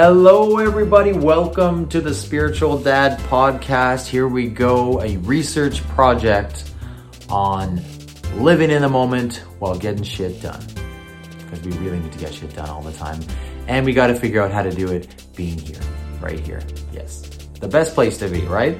Hello, everybody. Welcome to the Spiritual Dad podcast. Here we go, a research project on living in the moment while getting shit done. Because we really need to get shit done all the time. And we got to figure out how to do it being here, right here. Yes. The best place to be, right?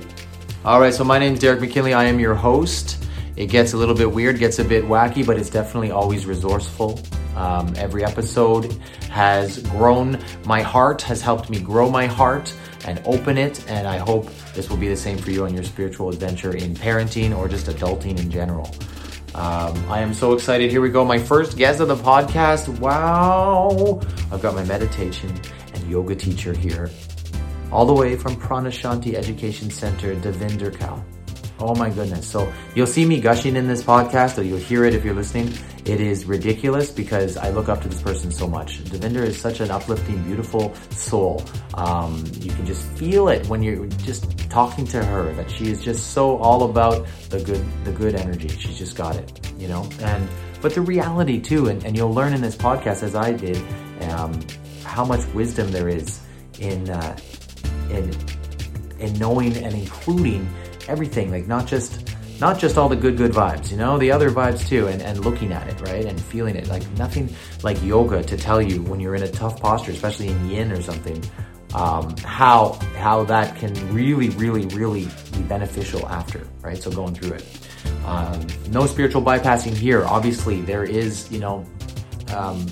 All right, so my name is Derek McKinley. I am your host. It gets a little bit weird, gets a bit wacky, but it's definitely always resourceful. Um, every episode has grown my heart, has helped me grow my heart and open it. And I hope this will be the same for you on your spiritual adventure in parenting or just adulting in general. Um, I am so excited. Here we go. My first guest of the podcast. Wow. I've got my meditation and yoga teacher here, all the way from Pranashanti Education Center, Devinder Kaur. Oh my goodness. So you'll see me gushing in this podcast, or you'll hear it if you're listening. It is ridiculous because I look up to this person so much. Devinder is such an uplifting, beautiful soul. Um, you can just feel it when you're just talking to her that she is just so all about the good, the good energy. She's just got it, you know, and, but the reality too, and, and you'll learn in this podcast as I did, um, how much wisdom there is in, uh, in, in knowing and including everything, like not just not just all the good good vibes, you know, the other vibes too, and, and looking at it, right? And feeling it. Like nothing like yoga to tell you when you're in a tough posture, especially in yin or something, um, how how that can really, really, really be beneficial after, right? So going through it. Um, no spiritual bypassing here. Obviously, there is, you know, um,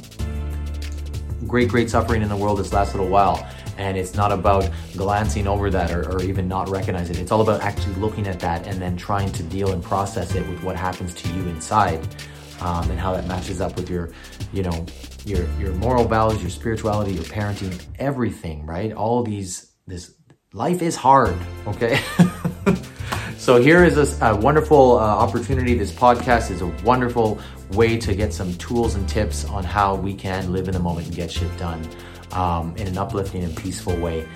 great, great suffering in the world this last little while and it's not about glancing over that or, or, even not recognizing it. It's all about actually looking at that and then trying to deal and process it with what happens to you inside um, and how that matches up with your, you know, your your moral values, your spirituality, your parenting, everything. Right? All these this life is hard. Okay. so here is a, a wonderful uh, opportunity. This podcast is a wonderful way to get some tools and tips on how we can live in the moment and get shit done um, in an uplifting and peaceful way.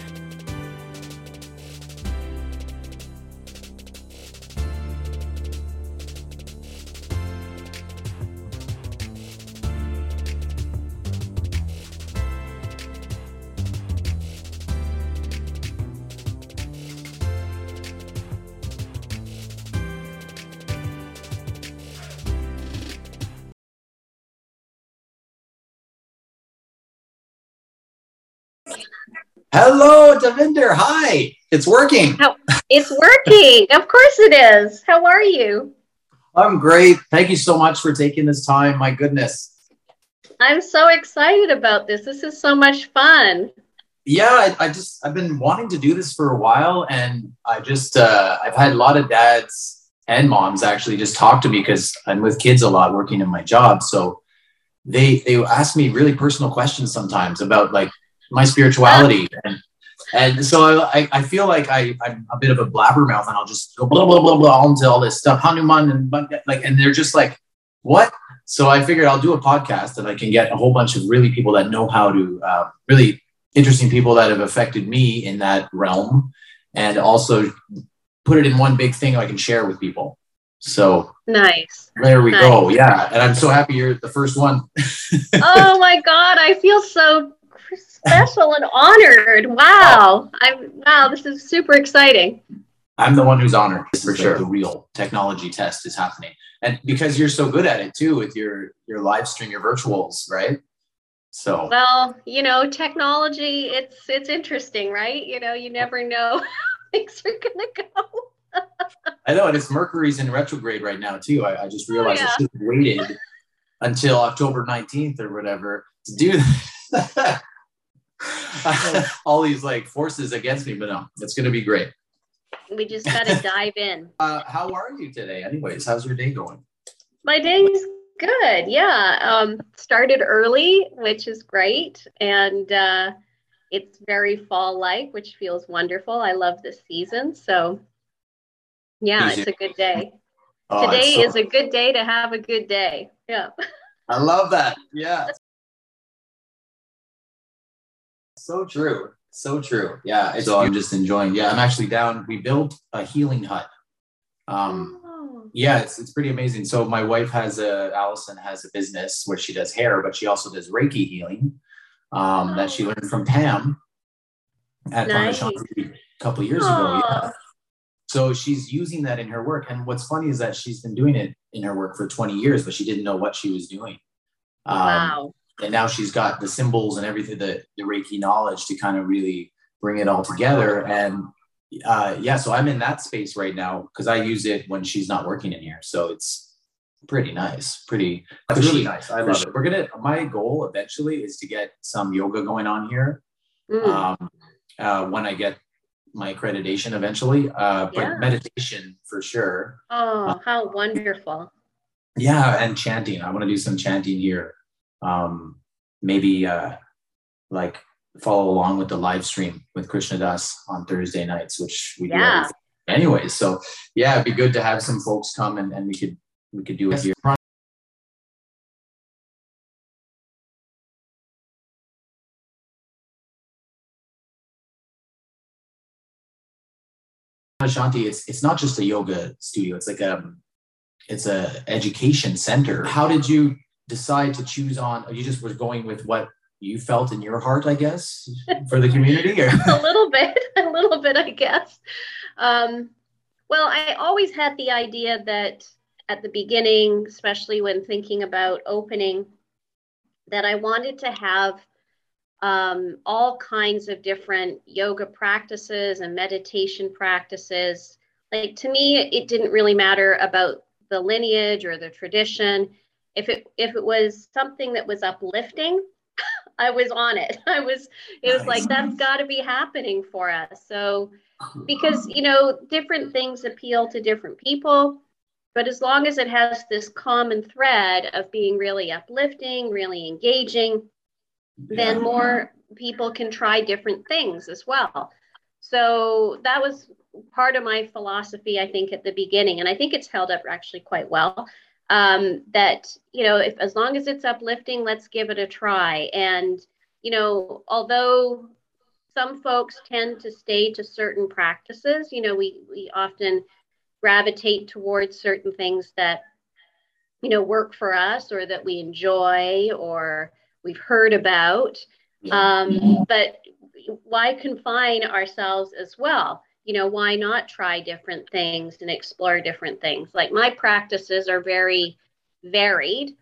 Hello, Devinder. Hi. It's working. It's working. of course it is. How are you? I'm great. Thank you so much for taking this time. My goodness. I'm so excited about this. This is so much fun. Yeah, I, I just I've been wanting to do this for a while, and I just uh, I've had a lot of dads and moms actually just talk to me because I'm with kids a lot, working in my job. So they they ask me really personal questions sometimes about like my spirituality. And, and so I, I feel like I, I'm a bit of a blabbermouth and I'll just go blah, blah, blah, blah, into all this stuff, Hanuman and like, and they're just like, what? So I figured I'll do a podcast and I can get a whole bunch of really people that know how to, uh, really interesting people that have affected me in that realm and also put it in one big thing I can share with people. So nice. There we nice. go. Yeah. And I'm so happy you're the first one. oh my God. I feel so special and honored. Wow. Oh. I'm wow, this is super exciting. I'm the one who's honored This for sure. The real technology test is happening. And because you're so good at it too with your your live stream, your virtuals, right? So well, you know, technology, it's it's interesting, right? You know, you never know things are gonna go. I know, and it's Mercury's in retrograde right now too. I, I just oh, realized oh, yeah. I should have waited until October 19th or whatever to do that. all these like forces against me, but no, it's going to be great. We just got to dive in. Uh, how are you today? Anyways, how's your day going? My day's good. Yeah. Um, started early, which is great. And uh, it's very fall like, which feels wonderful. I love this season. So, yeah, Easy. it's a good day. Oh, Today so- is a good day to have a good day. Yeah. I love that. Yeah. So true. So true. Yeah. So I'm just enjoying. Yeah, I'm actually down. We built a healing hut. Um, oh. yeah, it's, it's pretty amazing. So my wife has a Allison has a business where she does hair, but she also does Reiki healing um, oh. that she learned from Pam. at nice. a couple years Aww. ago. Yeah. So she's using that in her work. And what's funny is that she's been doing it in her work for 20 years, but she didn't know what she was doing. Um, wow. And now she's got the symbols and everything, the, the Reiki knowledge to kind of really bring it all together. And uh, yeah, so I'm in that space right now because I use it when she's not working in here. So it's pretty nice, pretty. That's really nice. I love sure. it. We're gonna. My goal eventually is to get some yoga going on here. Mm. Um, uh, when I get my accreditation eventually, uh, but yeah. meditation for sure. Oh, uh, how wonderful! Yeah, and chanting. I want to do some chanting here. Um, maybe uh, like follow along with the live stream with Krishna Das on Thursday nights, which we yeah. do anyways. So yeah, it'd be good to have some folks come and, and we could we could do it here. Shanti, it's it's not just a yoga studio. It's like a it's a education center. How did you decide to choose on? You just were going with what you felt in your heart, I guess, for the community? A little bit, a little bit, I guess. Um, well, I always had the idea that at the beginning, especially when thinking about opening, that I wanted to have um, all kinds of different yoga practices and meditation practices. Like to me, it didn't really matter about the lineage or the tradition. If it if it was something that was uplifting, I was on it. I was, it was like, that's got to be happening for us. So, uh-huh. because, you know, different things appeal to different people. But as long as it has this common thread of being really uplifting, really engaging, yeah. then more people can try different things as well. So that was part of my philosophy, I think, at the beginning. And I think it's held up actually quite well um, that you know if as long as it's uplifting let's give it a try. And you know although some folks tend to stay to certain practices you know we we often gravitate towards certain things that you know work for us or that we enjoy or we've heard about. Um, but why confine ourselves as well you know, why not try different things and explore different things? Like my practices are very varied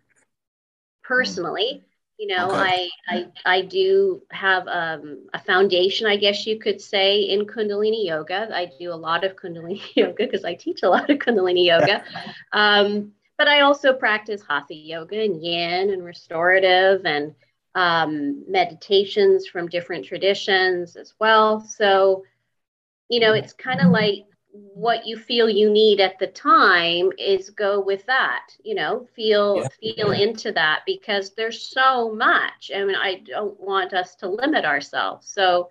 personally. You know, okay. I, I I do have um, a foundation, I guess you could say, in Kundalini yoga. I do a lot of Kundalini yoga because I teach a lot of Kundalini yoga. um, but I also practice Hatha yoga and Yin and restorative and um, meditations from different traditions as well. So you know, it's kind of like what you feel you need at the time is go with that you know feel yeah. feel yeah. into that because there's so much. I mean i don't want us to limit ourselves. So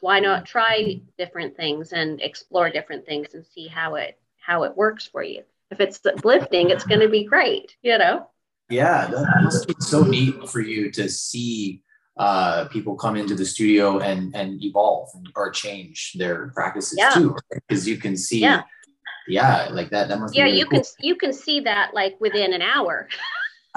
why not mm-hmm. try different things and explore different things and see how it how it works for you. If it's uplifting it's going to be great you know? Yeah that must be so neat for you to see uh, people come into the studio and and evolve or change their practices yeah. too because you can see yeah. yeah like that that must yeah really you cool. can you can see that like within an hour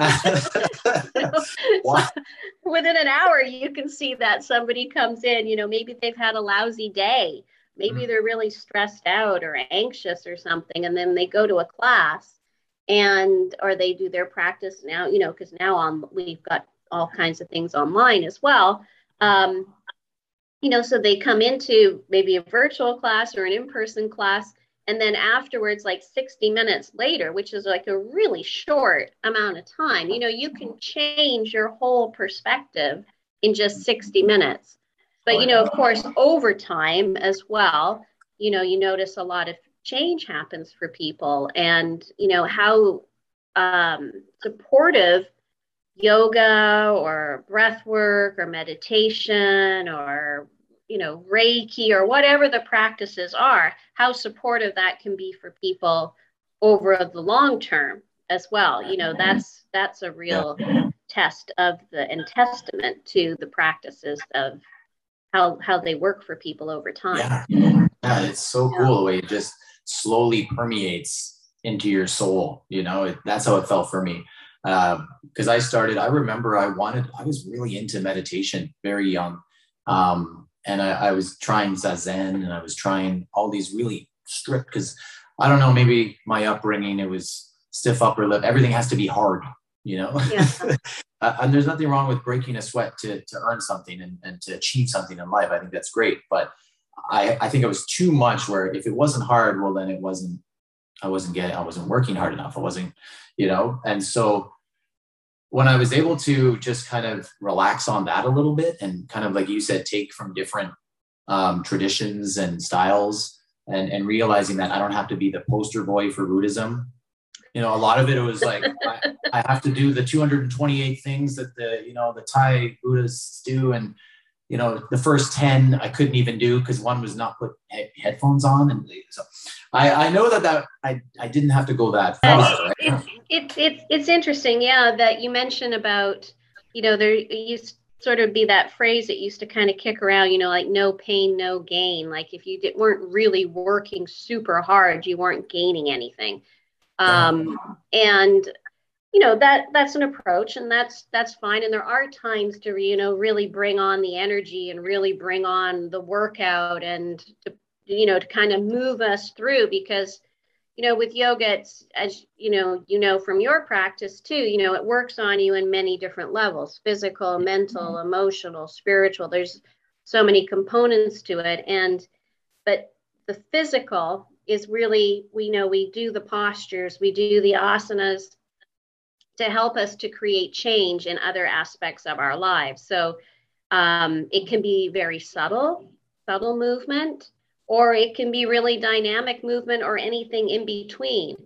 within an hour you can see that somebody comes in you know maybe they've had a lousy day maybe mm. they're really stressed out or anxious or something and then they go to a class and or they do their practice now you know because now on we've got all kinds of things online as well. Um, you know, so they come into maybe a virtual class or an in person class. And then afterwards, like 60 minutes later, which is like a really short amount of time, you know, you can change your whole perspective in just 60 minutes. But, you know, of course, over time as well, you know, you notice a lot of change happens for people and, you know, how um, supportive yoga or breath work or meditation or you know reiki or whatever the practices are how supportive that can be for people over the long term as well. You know that's that's a real test of the and testament to the practices of how how they work for people over time. Yeah, yeah it's so cool the way it just slowly permeates into your soul you know? It, that's how it felt for me because um, I started, I remember I wanted, I was really into meditation very young. Um, and I, I was trying zazen and I was trying all these really strict because I don't know, maybe my upbringing, it was stiff upper lip. Everything has to be hard, you know? Yeah. and there's nothing wrong with breaking a sweat to, to earn something and, and to achieve something in life. I think that's great. But I, I think it was too much where if it wasn't hard, well, then it wasn't, I wasn't getting, I wasn't working hard enough. I wasn't, you know? And so when I was able to just kind of relax on that a little bit and kind of like you said, take from different um, traditions and styles and, and realizing that I don't have to be the poster boy for Buddhism. You know, a lot of it it was like I, I, have to do the 228 things that the you know the Thai Buddhists do, and you know the first 10 I couldn't even do because one was not put he- headphones on, and so I, I know that that I, I didn't have to go that far. Right? It's, it's it's it's interesting, yeah, that you mentioned about you know there used sort of be that phrase that used to kind of kick around, you know, like no pain, no gain. Like if you did, weren't really working super hard, you weren't gaining anything. Um, and you know that that's an approach, and that's that's fine. And there are times to you know really bring on the energy and really bring on the workout and to you know to kind of move us through because you know with yoga it's as you know you know from your practice too you know it works on you in many different levels physical mental emotional spiritual. There's so many components to it. And but the physical is really we know we do the postures we do the asanas to help us to create change in other aspects of our lives. So um, it can be very subtle subtle movement or it can be really dynamic movement or anything in between.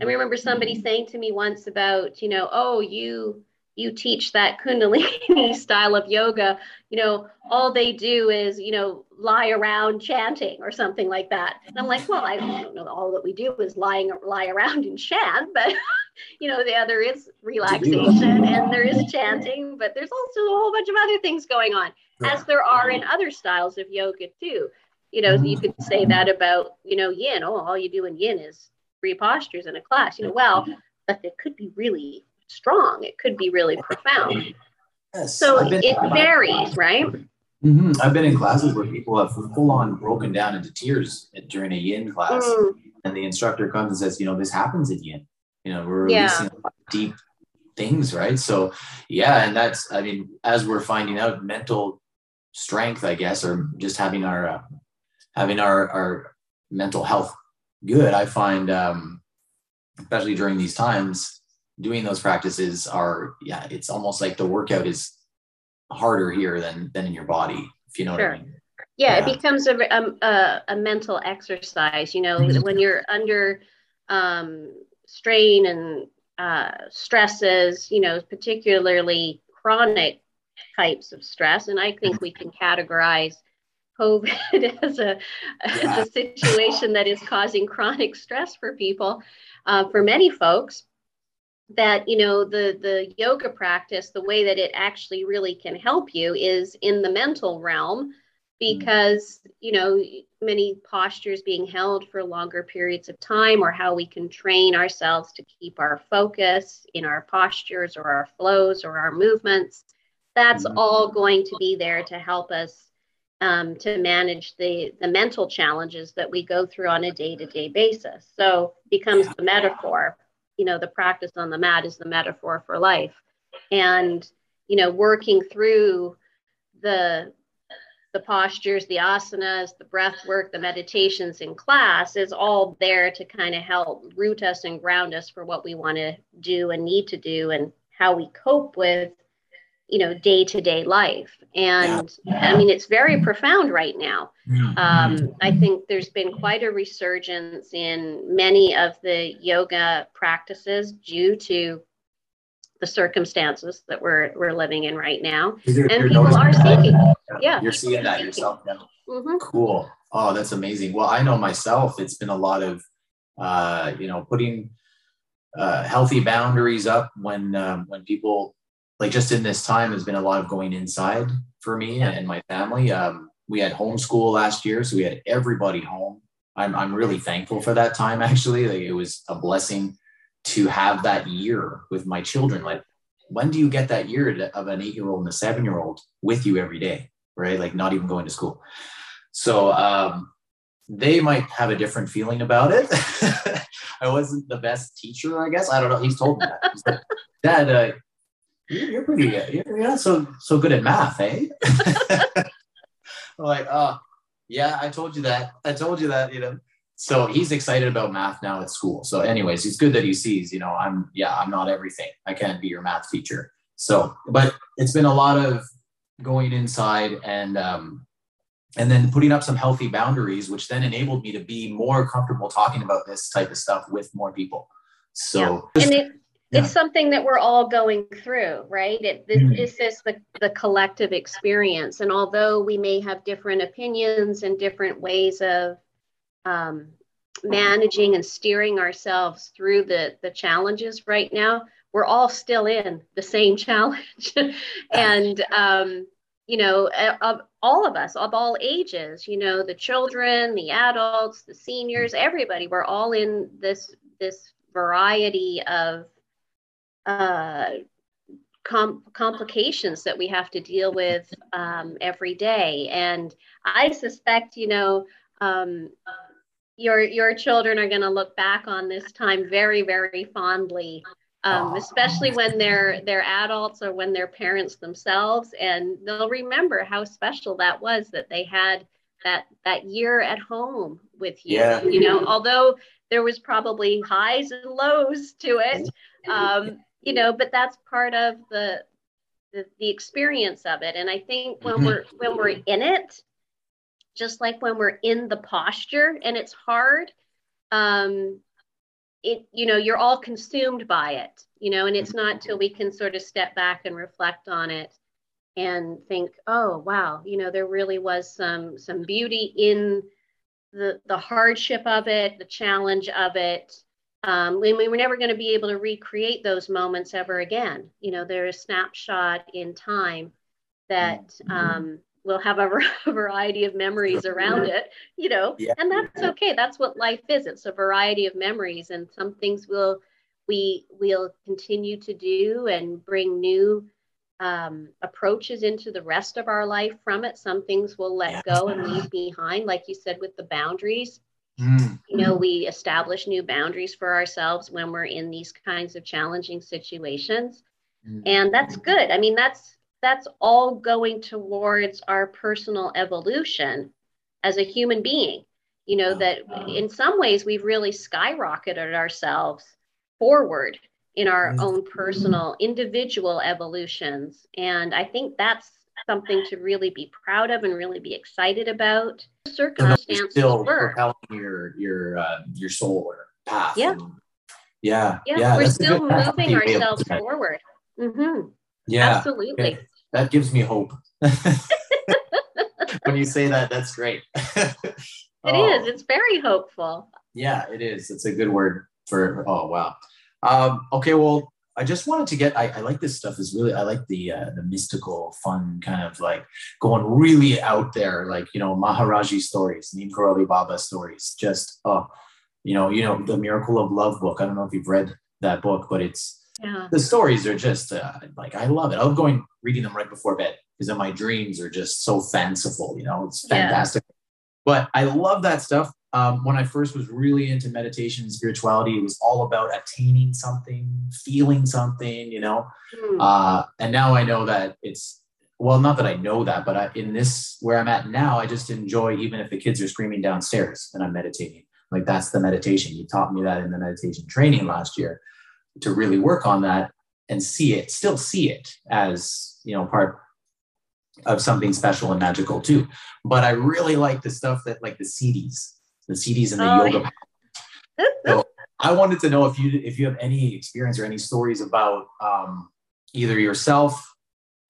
I remember somebody mm-hmm. saying to me once about, you know, oh, you you teach that kundalini style of yoga, you know, all they do is, you know, lie around chanting or something like that. And I'm like, well, I don't know all that we do is lying lie around and chant, but you know, yeah, there is relaxation and there is chanting, but there's also a whole bunch of other things going on, as there are in other styles of yoga too you know you could say that about you know yin. Oh all you do in yin is three postures in a class. You know well but it could be really strong. It could be really profound. Yes, so it varies right? Mm-hmm. i've been in classes where people have full on broken down into tears during a yin class. Mm. and the instructor comes and says you know this happens in yin. You know we're releasing yeah. deep things right? So yeah and that's i mean as we're finding out mental strength i guess or just having our uh, having our, our mental health good, I find, um, especially during these times, doing those practices are, yeah, it's almost like the workout is harder here than, than in your body, if you know sure. what I mean. Yeah, yeah, it becomes a, um, a, a, mental exercise. You know, mm-hmm. when you're under um, strain and uh, stresses, you know, particularly chronic types of stress. And I think we can categorize COVID as a, yeah. as a situation that is causing chronic stress for people, uh, for many folks. That you know the the yoga practice, the way that it actually really can help you is in the mental realm, because mm. you know many postures being held for longer periods of time, or how we can train ourselves to keep our focus in our postures or our flows or our movements. That's mm. all going to be there to help us um, to manage the, the mental challenges that we go through on a day to day basis. So becomes the metaphor. You know, the practice on the mat is the metaphor for life. And, you know, working through the the postures, the asanas, the breath work, the meditations in class is all there to kind of help root us and ground us for what we want to do and need to do and how we cope with you know day to day life. And yeah. i mean it's very profound right now. Um, i think there's been quite a resurgence in many of the yoga practices due to the circumstances that we're we're living in right now. You're, and you're people are seeking yeah. You're seeing that seeking. yourself now. Mm-hmm. cool. Oh that's amazing. Well i know myself it's been a lot of uh, you know putting uh, healthy boundaries up when um, when people like just in this time has been a lot of going inside for me and my family. Um, we had homeschool last year, so we had everybody home. I'm I'm really thankful for that time. Actually, like it was a blessing to have that year with my children. Like, when do you get that year of an eight year old and a seven year old with you every day? right? Like not even going to school. So um, they might have a different feeling about it. I wasn't the best teacher, I guess. I don't know. He's told me that. Dad, uh, you're, pretty good. You're, you're, not so so good at math, eh? Like, oh, yeah, I told you that. I told you that, you know. So he's excited about math now at school. So, anyways, it's good that he sees, you know, I'm yeah, I'm not everything. I can't be your math teacher. So, but it's been a lot of going inside and um, and then putting up some healthy boundaries, which then enabled me to be more comfortable talking about this type of stuff with more people. So, yeah. and it, yeah. it's something that we're all going through, right? It, this, mm-hmm. this is the, the collective experience. And although we may have different opinions and different ways of um, managing and steering ourselves through the, the challenges right now, we're all still in the same challenge. and, um, you know, of all of us, of all ages, you know, the children, the adults, the seniors, everybody, we're all in this this variety of uh, com- complications that we have to deal with um, every day. And I suspect, you know, um, your your children are going to look back on this time very, very fondly um, especially when they're they're adults or when they're parents themselves, and they'll remember how special that was that they had that that year at home with you. Yeah. You know, although there was probably highs and lows to it, um, you know, but that's part of the, the the experience of it. And I think when mm-hmm. we're when we're in it, just like when we're in the posture and it's hard, um, it you know you're all consumed by it you know and it's not till we can sort of step back and reflect on it and think oh wow you know there really was some some beauty in the the hardship of it the challenge of it um, we, we were never going to be able to recreate those moments ever again you know they're a snapshot in time that mm-hmm. um, we'll have a, variety of memories around it, you know, yeah. and that's okay. That's what life is. It's a variety of memories, and some things will we will continue to do and bring new um, approaches into the rest of our life from it. Some things we'll let yeah. go and leave behind, like you said with the boundaries. Mm. You know, we establish new boundaries for ourselves when we're in these kinds of challenging situations. Mm. And that's good. I mean, that's that's all going towards our personal evolution as a human being. You know, that in some ways we've really skyrocketed ourselves forward in our mm-hmm. own personal individual evolutions. And I think that's something to really be proud of and really be excited about. Circumstances still were. propelling your your uh, your soul or path. Yeah. And, yeah. Yeah. yeah we're still moving ourselves forward. Mm-hmm. Yeah. Absolutely that gives me hope. when you say that, that's great. It oh. is. It's very hopeful. Yeah, it is. It's a good word for. Oh wow. Um, okay, well, I just wanted to get. I, I like this stuff. Is really I like the uh, the mystical, fun kind of like going really out there, like you know Maharaji stories, Neem Karoli Baba stories. Just oh, you know, you know the Miracle of Love book. I don't know if you've read that book, but it's yeah. the stories are just uh, like I love it. I love going reading them right before bed because then my dreams are just so fanciful. You know, it's fantastic. Yeah. But I love that stuff. Um, when I first was really into meditation and spirituality, it was all about attaining something, feeling something. You know, mm. uh, and now I know that it's well, not that I know that, but I, in this where I'm at now, I just enjoy even if the kids are screaming downstairs and I'm meditating. Like that's the meditation. You taught me that in the meditation training last year to really work on that and see it, still see it as, you know, part of something special and magical too. But I really like the stuff that like the siddhis, the siddhis and the oh, yoga. Yeah. so I wanted to know if you if you have any experience or any stories about um, either yourself,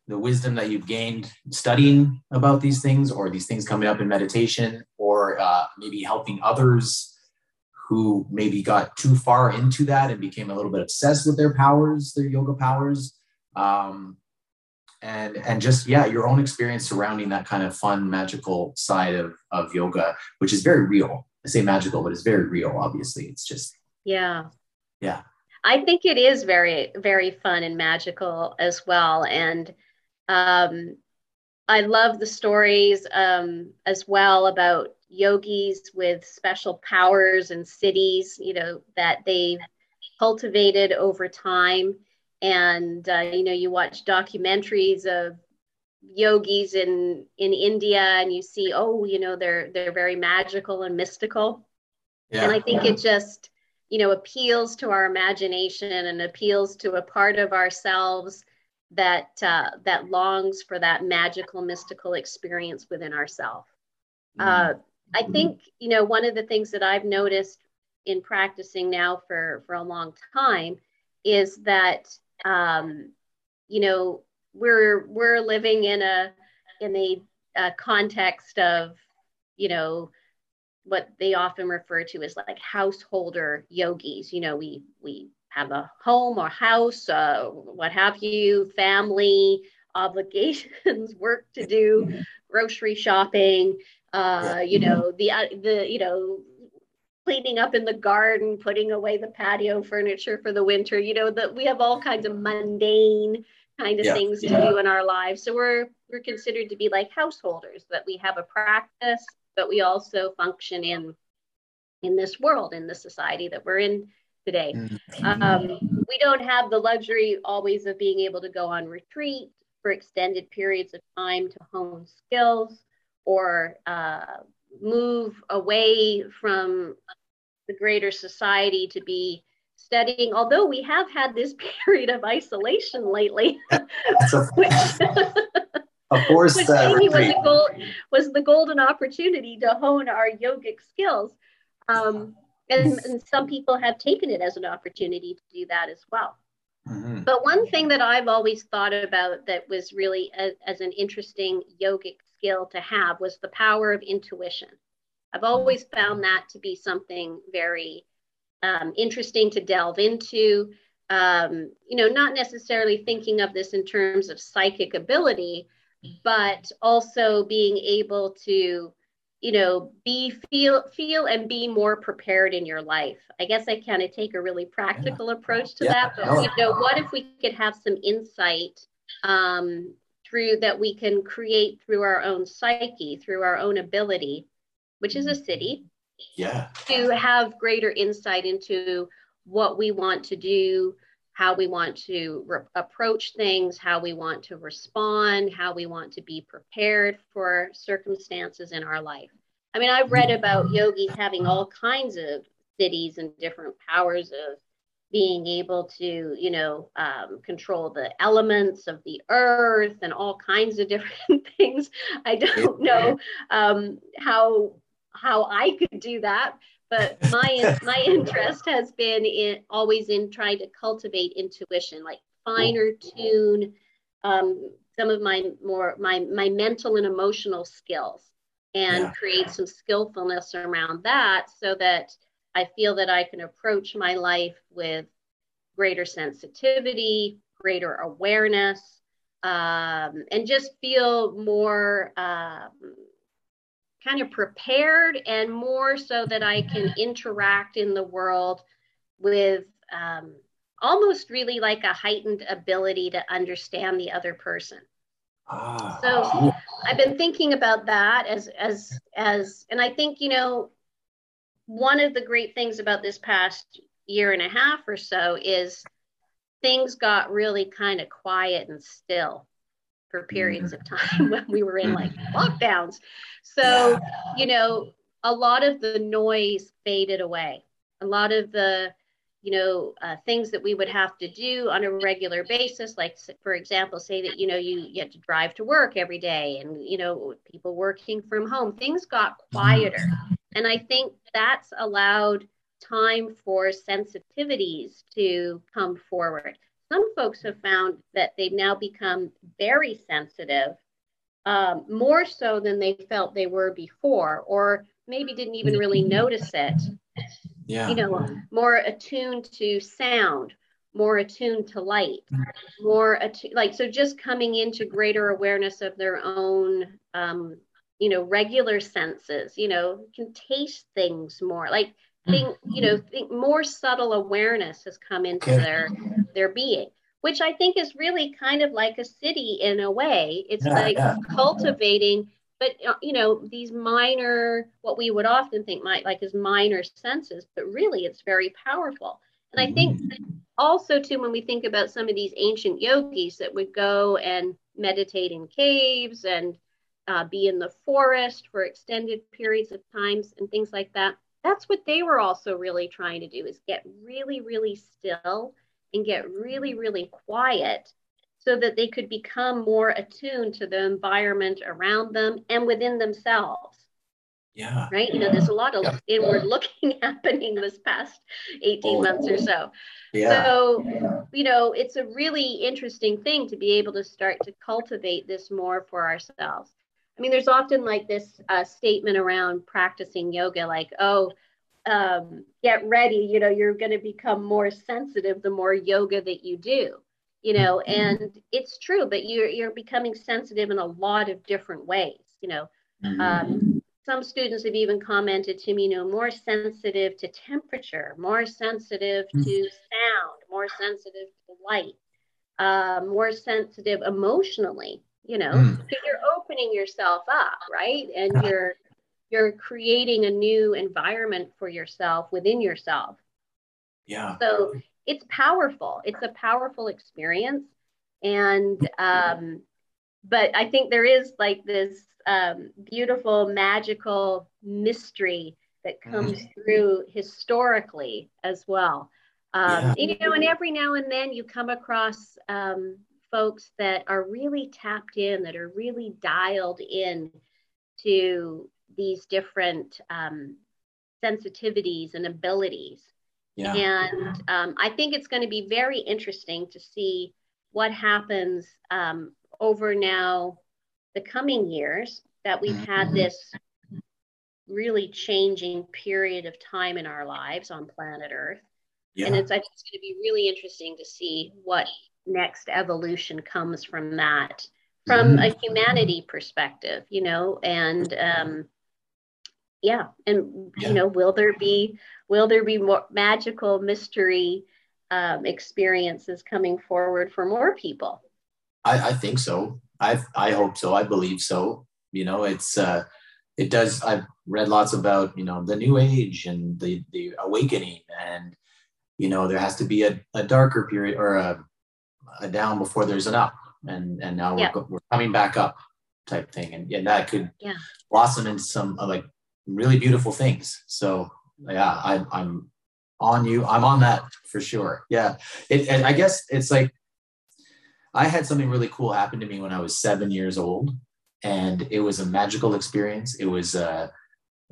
the wisdom that you've gained studying about these things, or these things coming up in meditation, or uh, maybe helping others who maybe got too far into that and became a little bit obsessed with their powers, their yoga powers. Um, and and just yeah, your own experience surrounding that kind of fun, magical side of of yoga, which is very real. I say magical, but it's very real. Obviously, it's just yeah, yeah. I think it is very very fun and magical as well. And um, I love the stories um, as well about yogis with special powers and siddhis you know, that they cultivated over time. And, uh, you know, you watch documentaries of yogis in, in India and you see, oh, you know, they're, they're very magical and mystical. Yeah. And I think it just, you know, appeals to our imagination and appeals to a part of ourselves that uh, that longs for that magical mystical experience within ourselves mm-hmm. uh, i think you know one of the things that i've noticed in practicing now for for a long time is that um, you know we're we're living in a in a, a context of you know what they often refer to as like householder yogis. You know we we have a home or house, uh, what have you, family obligations, work to do, grocery shopping, uh, you know, the uh, the you know cleaning up in the garden, putting away the patio furniture for the winter. You know that we have all kinds of mundane kind of yeah. things to yeah. do in our lives. So we're we're considered to be like householders that we have a practice, but we also function in in this world, in the society that we're in today. Mm-hmm. Um, we don't have the luxury always of being able to go on retreat for extended periods of time to hone skills or uh, move away from the greater society to be studying. Although we have had this period of isolation lately, which, of course, which uh, was, gold, was the golden opportunity to hone our yogic skills. Um, and, and some people have taken it as an opportunity to do that as well. Mm-hmm. But one thing that I've always thought about that was really a, as an interesting yogic skill to have was the power of intuition. I've always found that to be something very um, interesting to delve into. Um, you know, not necessarily thinking of this in terms of psychic ability, but also being able to you know be feel feel and be more prepared in your life i guess i kind of take a really practical yeah. approach to yeah. that but you know what if we could have some insight um, through that we can create through our own psyche through our own ability which is a siddhi. yeah to have greater insight into what we want to do how we want to re- approach things, how we want to respond, how we want to be prepared for circumstances in our life. I mean, I've read about yogis having all kinds of siddhis and different powers of being able to, you know, um, control the elements of the earth and all kinds of different things. I don't know um, how how I could do that, but my my interest has been in always in trying to cultivate intuition like finer tune um, some of my more my my mental and emotional skills and yeah. create some skillfulness around that so that i feel that i can approach my life with greater sensitivity greater awareness um, and just feel more um, kind of prepared and more so that I can interact in the world with um, almost really like a heightened ability to understand the other person. Ah. So I've been thinking about that as as as and I think you know one of the great things about this past year and a half or so is things got really kind of quiet and still for mm-hmm. periods of time when we were in like mm-hmm. lockdowns. So, you know, a lot of the noise faded away. A lot of the, you know, uh, things that we would have to do on a regular basis, like for example, say that you know you, you had to drive to work every day, and you know people working from home, things got mm-hmm. quieter, and I think that's allowed time for sensitivities to come forward some folks have found that they've now become very sensitive, um, more so than they felt they were before, or maybe didn't even really notice it. Yeah. You know, more attuned to sound, more attuned to light, more attuned, like so just coming into greater awareness of their own um, you know, regular senses, you know, can taste things more. Like think you know think more subtle awareness has come into their their being which I think is really kind of like a siddhi in a way. It's yeah, like yeah. cultivating, but uh, you know, these minor, what we would often think might like as minor senses, but really it's very powerful. And I think mm-hmm. also too, when we think about some of these ancient yogis that would go and meditate in caves and uh, be in the forest for extended periods of times and things like that, that's what they were also really trying to do is get really, really still and get really, really quiet so that they could become more attuned to the environment around them and within themselves. Yeah. Right. You know, there's a lot of yeah. inward looking happening this past 18 oh, months or so. Yeah. So, you know, it's a really interesting thing to be able to start to cultivate this more for ourselves. I mean, there's often like this uh, statement around practicing yoga, like, oh, um, get ready, you know, you're going to become more sensitive the more yoga that you do, you know, mm-hmm. and it's true, but you're, you're becoming sensitive in a lot of different ways, you know. Mm-hmm. Um, some students have even commented to me, you know, more sensitive to temperature, more sensitive mm-hmm. to sound, more sensitive to light, uh, more sensitive emotionally, you know, mm. because you're opening yourself up, right? And you're you're creating a new environment for yourself within yourself. Yeah. So it's powerful. It's a powerful experience. And, um, but I think there is like this um, beautiful, magical mystery that comes mm. through historically as well. Um, yeah. You know, and every now and then you come across um, folks that are really tapped in, that are really dialed in to these different um, sensitivities and abilities. Yeah. And um, I think it's going to be very interesting to see what happens um, over now the coming years that we've had mm-hmm. this really changing period of time in our lives on planet Earth. Yeah. And it's, I think it's going to be really interesting to see what next evolution comes from that, from mm-hmm. a humanity perspective, you know, and um, yeah and yeah. you know will there be will there be more magical mystery um, experiences coming forward for more people I, I think so i i hope so i believe so you know it's uh it does i've read lots about you know the new age and the the awakening and you know there has to be a, a darker period or a, a down before there's an up and and now yeah. we're, we're coming back up type thing and, and that could yeah. blossom into some uh, like really beautiful things. So yeah, I, I'm on you. I'm on that for sure. Yeah. It, and I guess it's like, I had something really cool happen to me when I was seven years old and it was a magical experience. It was a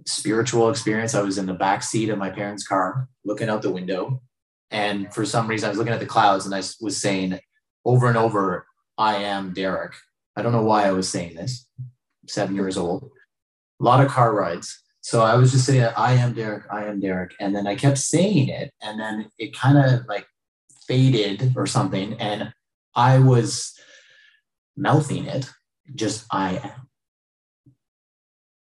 spiritual experience. I was in the back seat of my parents' car looking out the window. And for some reason, I was looking at the clouds and I was saying over and over, I am Derek. I don't know why I was saying this, seven years old. A lot of car rides. So I was just saying, I am Derek, I am Derek. And then I kept saying it. And then it kind of like faded or something. And I was mouthing it, just I am.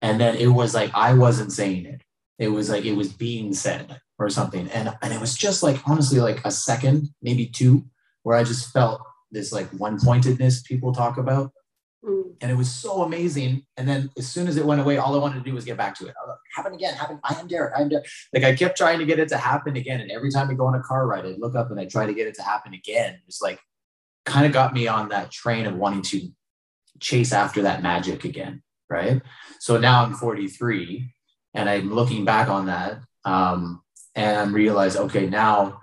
And then it was like I wasn't saying it. It was like it was being said or something. And, and it was just like honestly like a second, maybe two, where I just felt this like one pointedness people talk about. Mm. And it was so amazing. And then as soon as it went away, all I wanted to do was get back to it. Like, happen again, happen. I am Derek. I am Derek. Like I kept trying to get it to happen again. And every time I go on a car ride, I'd look up and I'd try to get it to happen again. It's like kind of got me on that train of wanting to chase after that magic again. Right. So now I'm 43 and I'm looking back on that. Um, and I'm realize, okay, now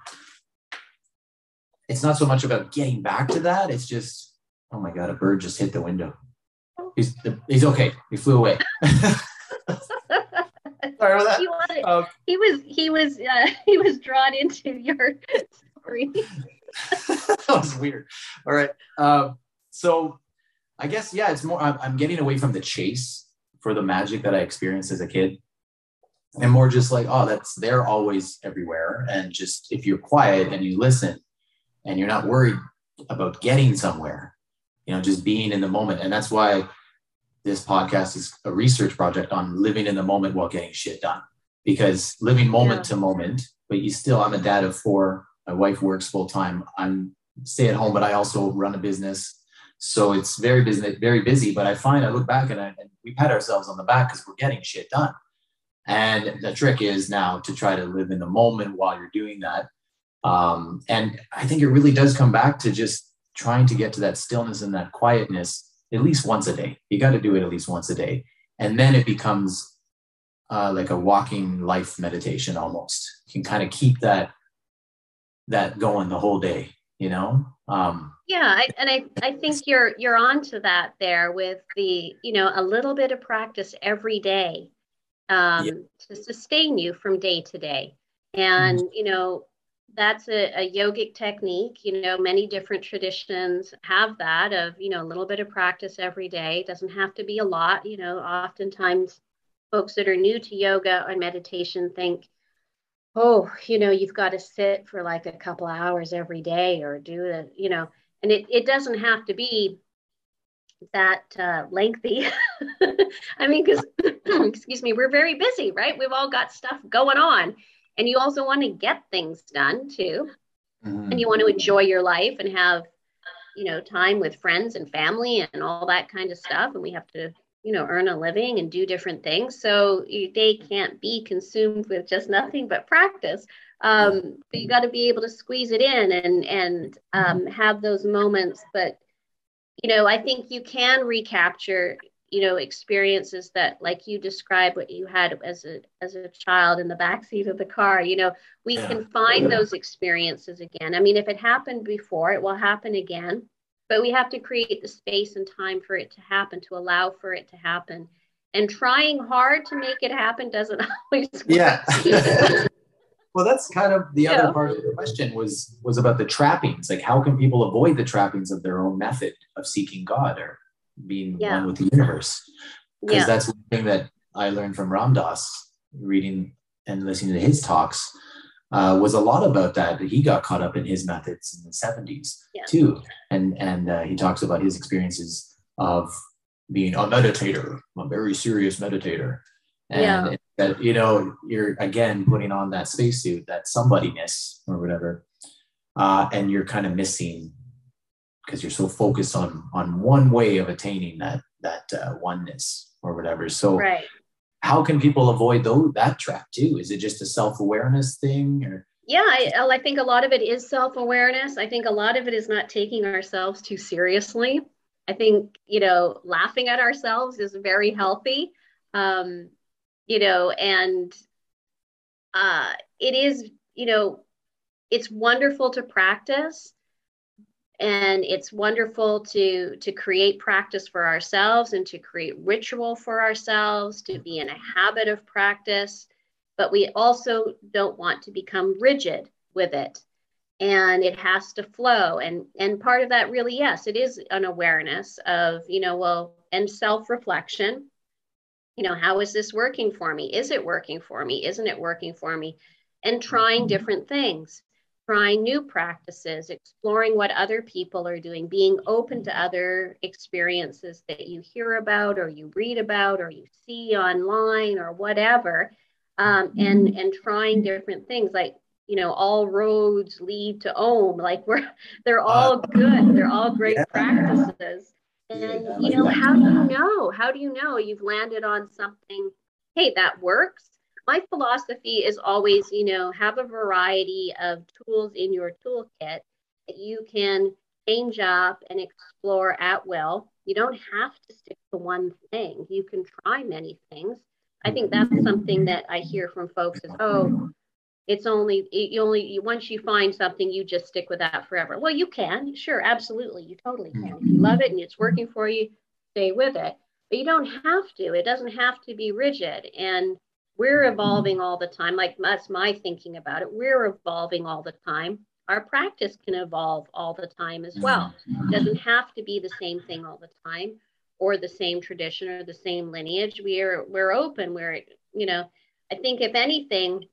it's not so much about getting back to that. It's just Oh my god, a bird just hit the window. He's he's okay. He flew away. Sorry about that. He, wanted, um, he was he was uh, he was drawn into your story. that was weird. All right. Um, so I guess yeah, it's more. I'm, I'm getting away from the chase for the magic that I experienced as a kid, and more just like oh, that's they're always everywhere, and just if you're quiet and you listen, and you're not worried about getting somewhere, you know, just being in the moment. And that's why this podcast is a research project on living in the moment while getting shit done. Because living moment yeah. to moment, but you still, I'm a dad of four. My wife works full time. I'm stay at home, but I also run a business. So it's very busy, very busy. But I find I look back and, I, and we pat ourselves on the back because we're getting shit done. And the trick is now to try to live in the moment while you're doing that. Um, and I think it really does come back to just trying to get to that stillness and that quietness at least once a day. You got to do it at least once a day. And then it becomes uh, like a walking life meditation almost. You can kind of keep that that going the whole day, you know? Um, yeah, I, and I, I think you're you're onto that there with the, you know, a little bit of practice every day um, yeah. to sustain you from day to day. And, mm-hmm. you know, that's a, a yogic technique. You know, many different traditions have that of, you know, a little bit of practice every day. It doesn't have to be a lot. You know, oftentimes folks that are new to yoga and meditation think, oh, you know, you've got to sit for like a couple hours every day or do the, you know, and it, it doesn't have to be that uh, lengthy. I mean, because, excuse me, we're very busy, right? We've all got stuff going on. And you also want to get things done too. Mm-hmm. And you want to enjoy your life and have, you know, time with friends and family and all that kind of stuff. And we have to, you know, earn a living and do different things. So your day can't be consumed with just nothing but practice. Um, but you got to be able to squeeze it in and and um, have those moments. But you know, I think you can recapture, you know, experiences that, like you described, what you had as a as a child in the backseat of the car. You know, we yeah. can find those experiences again. I mean, if it happened before, it will happen again. But we have to create the space and time for it to happen, to allow for it to happen. And trying hard to make it happen doesn't always work. Yeah. well that's kind of the yeah. other part of the question was was about the trappings like how can people avoid the trappings of their own method of seeking god or being yeah. one with the universe. Because yeah. that's one thing that i learned from ram dass reading and listening to his talks uh, was a lot about that he got caught up in his methods in the 70s too. And and uh, he talks about his experiences of being a meditator a very serious meditator. And that you know you're again putting on that spacesuit that somebodyness or whatever uh, and you're kind of missing because you're so focused on on one way of attaining that that uh, oneness or whatever. So right. how can people avoid those, that trap too? Is it just a self-awareness thing or? Yeah I, I think a lot of it is self-awareness. I think a lot of it is not taking ourselves too seriously. I think you know laughing at ourselves is very healthy um, you know, and uh, it is, you know, it's wonderful to practice and it's wonderful to to create practice for ourselves and to create ritual for ourselves to be in a habit of practice. But we also don't want to become rigid with it. And it has to flow. And and part of that really yes it is an awareness of you know well and self reflection you know how is this working for me? Is it working for me? Isn't it working for me? And trying mm-hmm. different things trying new practices exploring what other people are doing being open to other experiences that you hear about or you read about or you see online or whatever um, and mm-hmm. and trying different things like you know all roads lead to om like we're they're all good they're all great practices and you know, how do you know? How do you know you've landed on something? Hey, that works. My philosophy is always, you know, have a variety of tools in your toolkit that you can change up and explore at will. You don't have to stick to one thing. You can try many things. I think that's something that I hear from folks is, oh, it's only you only once you find something you just stick with that forever. Well you can. Sure absolutely. You totally can. If you love it and it's working for you stay with it. But you don't have to. It doesn't have to be rigid. And we're evolving all the time like that's my thinking about it. We're evolving all the time. Our practice can evolve all the time as well. It doesn't have to be the same thing all the time or the same tradition or the same lineage. We're we're open. We're you know i think if anything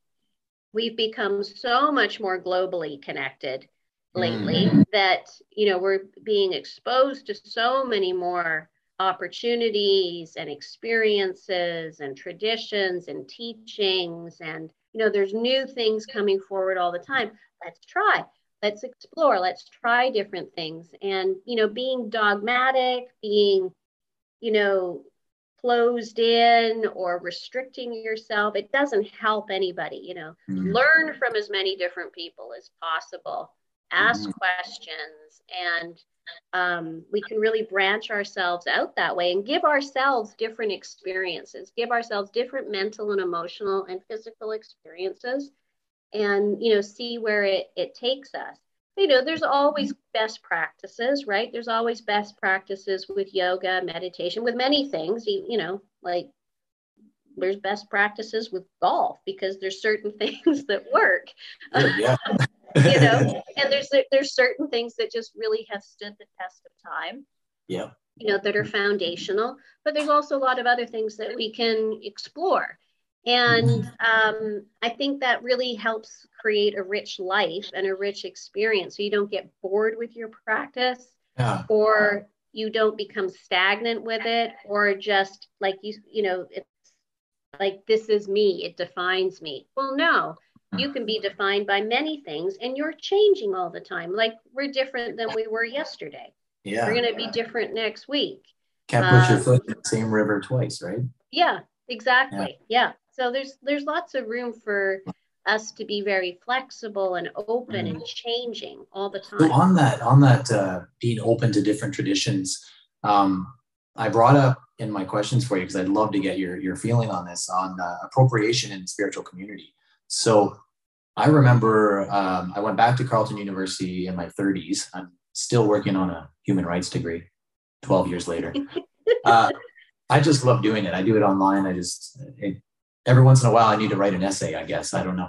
we've become so much more globally connected lately mm. that you know we're being exposed to so many more opportunities and experiences and traditions and teachings and you know there's new things coming forward all the time. Let's try. Let's explore. Let's try different things. And you know being dogmatic being you know closed in or restricting yourself it doesn't help anybody you know. Mm-hmm. learn from as many different people as possible. Ask mm-hmm. questions and um, we can really branch ourselves out that way and give ourselves different experiences give ourselves different mental and emotional and physical experiences and you know see where it, it takes us. You know there's always best practices right? There's always best practices with yoga meditation with many things you, you know like there's best practices with golf because there's certain things that work. Yeah you know and there's there's certain things that just really have stood the test of time yeah you know that are foundational but there's also a lot of other things that we can explore and mm-hmm. um, I think that really helps create a rich life and a rich experience. So you don't get bored with your practice yeah. or you don't become stagnant with it or just like you, you know, it's like this is me, it defines me. Well, no, you can be defined by many things and you're changing all the time. Like we're different than we were yesterday. Yeah. We're going to be different next week. Can't put um, your foot in the same river twice, right? Yeah, exactly. yeah. yeah. So there's there's lots of room for us to be very flexible and open mm. and changing all the time. So on that, on that, uh, being open to different traditions, um, I brought up in my questions for you because I'd love to get your your feeling on this on uh, appropriation in spiritual community. So I remember um, I went back to Carleton University in my 30s. I'm still working on a human rights degree 12 years later. uh, I just love doing it. I do it online. I just, it, every once in a while I need to write an essay, I guess. I don't know.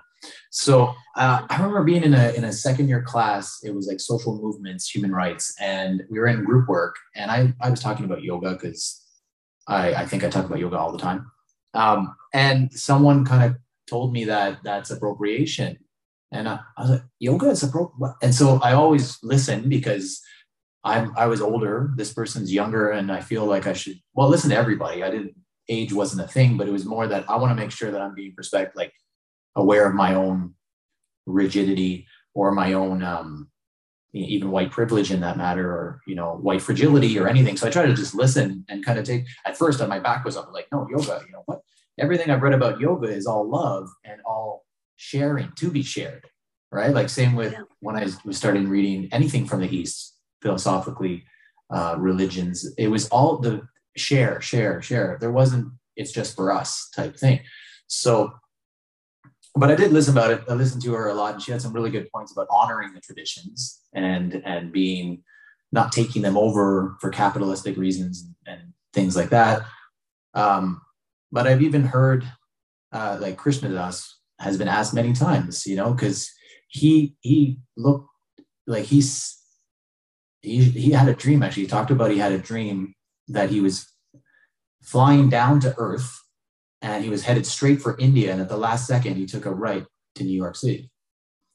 So uh, I remember being in a, in a second year class. It was like social movements, human rights, and we were in group work. And I, I was talking about yoga because I, I think I talk about yoga all the time. Um, and someone kind of told me that that's appropriation. And I, I was like, yoga is appropriate. And so I always listen because I'm, I was older. This person's younger. And I feel like I should, well, listen to everybody. I didn't age wasn't a thing, but it was more that I want to make sure that I'm being respect, like aware of my own rigidity or my own um, even white privilege in that matter, or you know, white fragility or anything. So I try to just listen and kind of take. At first, on my back was up, like, no yoga. You know what? Everything I've read about yoga is all love and all sharing to be shared, right? Like same with yeah. when I was starting reading anything from the East philosophically, uh, religions. It was all the share, share, share. There wasn't it's just for us type thing. So, but I did listen about it. I listened to her a lot, and she had some really good points about honoring the traditions and and being not taking them over for capitalistic reasons and things like that. Um, but I've even heard uh, like Krishna Das has been asked many times, you know, because he he looked like he's he, he had a dream actually. He talked about he had a dream that he was flying down to Earth and he was headed straight for India. And at the last second, he took a right to New York City,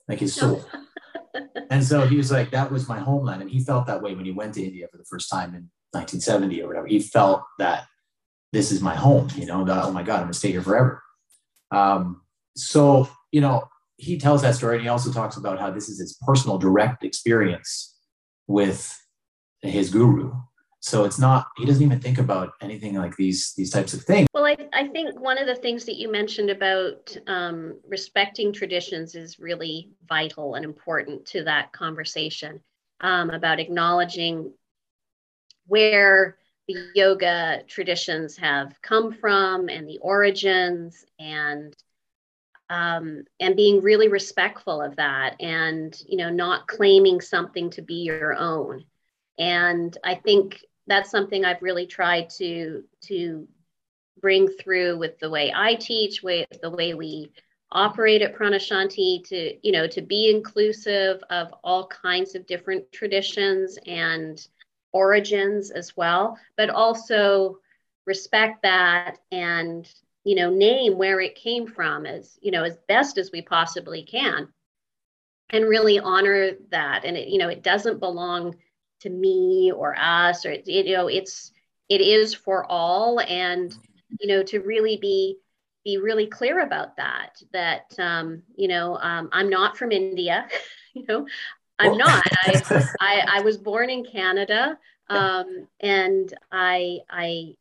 like his soul. and so he was like, that was my homeland. And he felt that way when he went to India for the first time in 1970 or whatever. He felt that this is my home, you know, oh my God, I'm to stay here forever. Um, so, you know, he tells that story and he also talks about how this is his personal direct experience with his guru so it's not he doesn't even think about anything like these these types of things well i, I think one of the things that you mentioned about um, respecting traditions is really vital and important to that conversation um, about acknowledging where the yoga traditions have come from and the origins and um, and being really respectful of that and you know not claiming something to be your own. And i think that's something I've really tried to to bring through with the way I teach, with the way we operate at Pranashanti to you know to be inclusive of all kinds of different traditions and origins as well, but also respect that and you know name where it came from as you know as best as we possibly can and really honor that. And it you know it doesn't belong to me or us or it, you know it's it is for all. And you know to really be be really clear about that that um, you know um, i'm not from india you know I'm not. I, I, I was born in Canada, um, and I I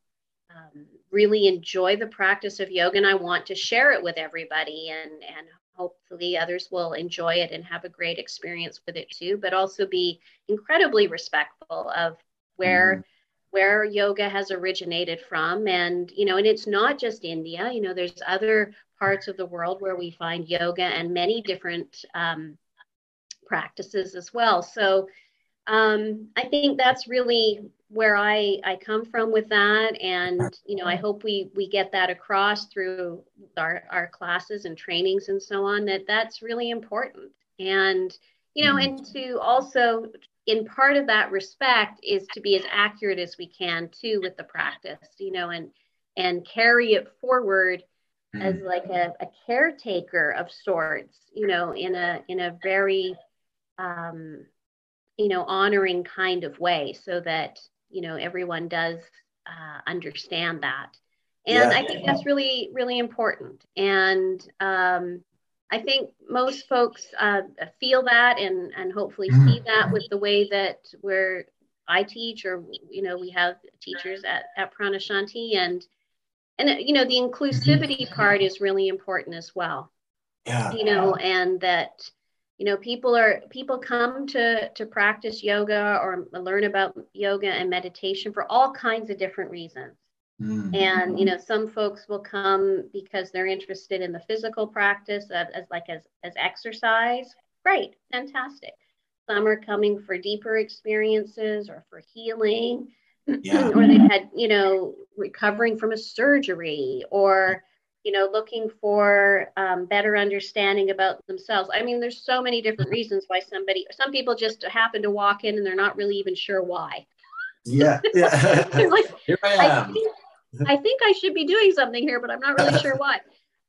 um, really enjoy the practice of yoga, and I want to share it with everybody, and and hopefully others will enjoy it and have a great experience with it too. But also be incredibly respectful of where. Mm-hmm where yoga has originated from and you know and it's not just india you know there's other parts of the world where we find yoga and many different um, practices as well. So um, i think that's really where i i come from with that. And you know i hope we we get that across through our our classes and trainings and so on that that's really important. And you know and to also in part of that respect is to be as accurate as we can too with the practice you know and and carry it forward mm. as like a, a, caretaker of sorts you know in a in a very um you know honoring kind of way so that you know everyone does uh, understand that and yeah. i think that's really really important and um I think most folks uh, feel that and, and hopefully mm-hmm. see that with the way that where I teach or, you know, we have teachers at, at Pranashanti and, and, you know, the inclusivity mm-hmm. part is really important as well. Yeah. You know, and that, you know, people are, people come to, to practice yoga or learn about yoga and meditation for all kinds of different reasons. Mm-hmm. And you know, some folks will come because they're interested in the physical practice of, as like as as exercise. Great, fantastic. Some are coming for deeper experiences or for healing, yeah. or they've had you know recovering from a surgery or you know looking for um, better understanding about themselves i mean there's so many different reasons why somebody some people just happen to walk in and they're not really even sure why yeah yeah like, here i am I think, I think I should be doing something here, but I'm not really sure why.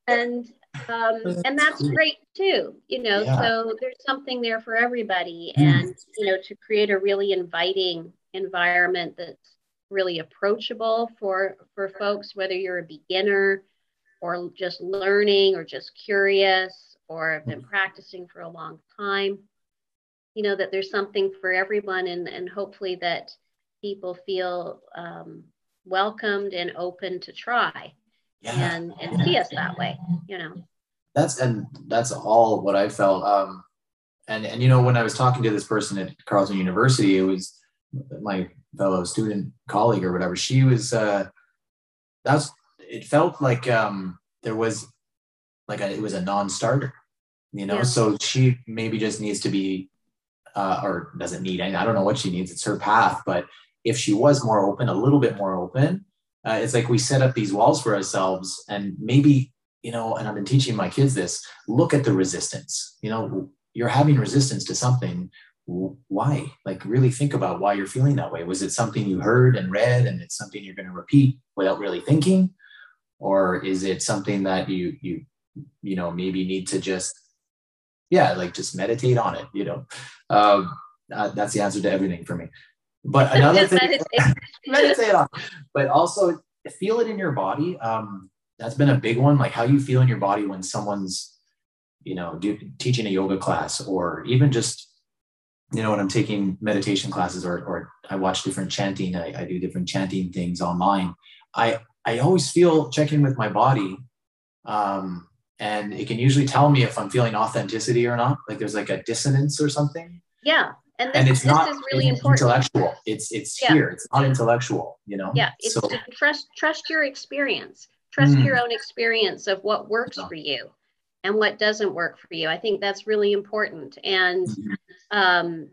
And um, and that's great too, you know. Yeah. So there's something there for everybody, mm. and you know, to create a really inviting environment that's really approachable for for folks, whether you're a beginner or just learning or just curious or have been practicing for a long time. You know that there's something for everyone, and and hopefully that people feel um, welcomed and open to try yeah. and and see us that way you know that's and that's all what i felt um and and you know when i was talking to this person at carleton university it was my fellow student colleague or whatever she was uh that's it felt like um there was like a, it was a non-starter you know yeah. so she maybe just needs to be uh, or doesn't need I don't know what she needs. It's her path, but if she was more open, a little bit more open, uh, it's like we set up these walls for ourselves and maybe, you know, and I've been teaching my kids this look at the resistance. You know, you're having resistance to something. Why? Like, really think about why you're feeling that way. Was it something you heard and read and it's something you're going to repeat without really thinking? Or is it something that you, you, you know, maybe need to just, yeah, like just meditate on it, you know? Um, uh, that's the answer to everything for me. But another thing, meditate. meditate on, but also feel it in your body. Um, that's been a big one. Like how you feel in your body when someone's, you know, do, teaching a yoga class, or even just, you know, when I'm taking meditation classes, or or I watch different chanting. I, I do different chanting things online. I I always feel checking with my body. Um, and it can usually tell me if I'm feeling authenticity or not. Like there's like a dissonance or something. Yeah and, this, and it's not really important. intellectual it's it's yeah. here it's not intellectual you know yeah it's so, trust trust your experience trust mm. your own experience of what works for you and what doesn't work for you i think that's really important and mm-hmm. um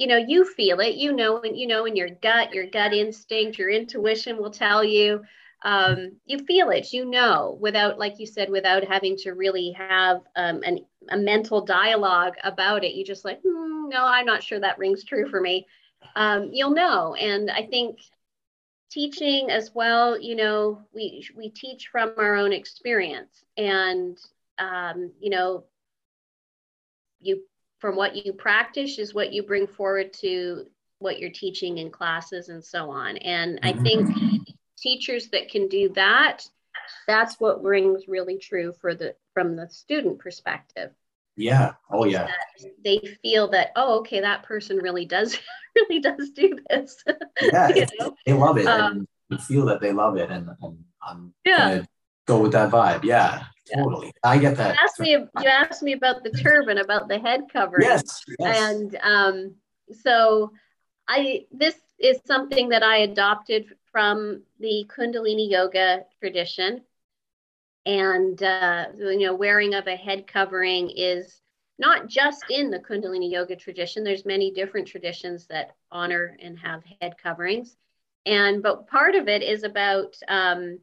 you know you feel it you know and you know in your gut your gut instinct your intuition will tell you um, you feel it you know without like you said without having to really have um, an, a mental dialogue about it. You just like hmm, no i'm not sure that rings true for me. Um, you'll know and i think teaching as well you know we we teach from our own experience and um, you know you from what you practice is what you bring forward to what you're teaching in classes and so on and i think teachers that can do that, that's what rings really true for the from the student perspective. Yeah. Oh yeah. They feel that oh okay that person really does really does do this. Yeah, they love it. Um, and feel that they love it, and, and I'm yeah. Go with that vibe. Yeah, yeah. totally. I get that. You asked me. You asked me about the turban, about the head covering. Yes. yes. And um, so I this is something that I adopted from the Kundalini yoga tradition. And, uh, you know, wearing of a head covering is not just in the Kundalini yoga tradition. There's many different traditions that honor and have head coverings. And, but part of it is about, um,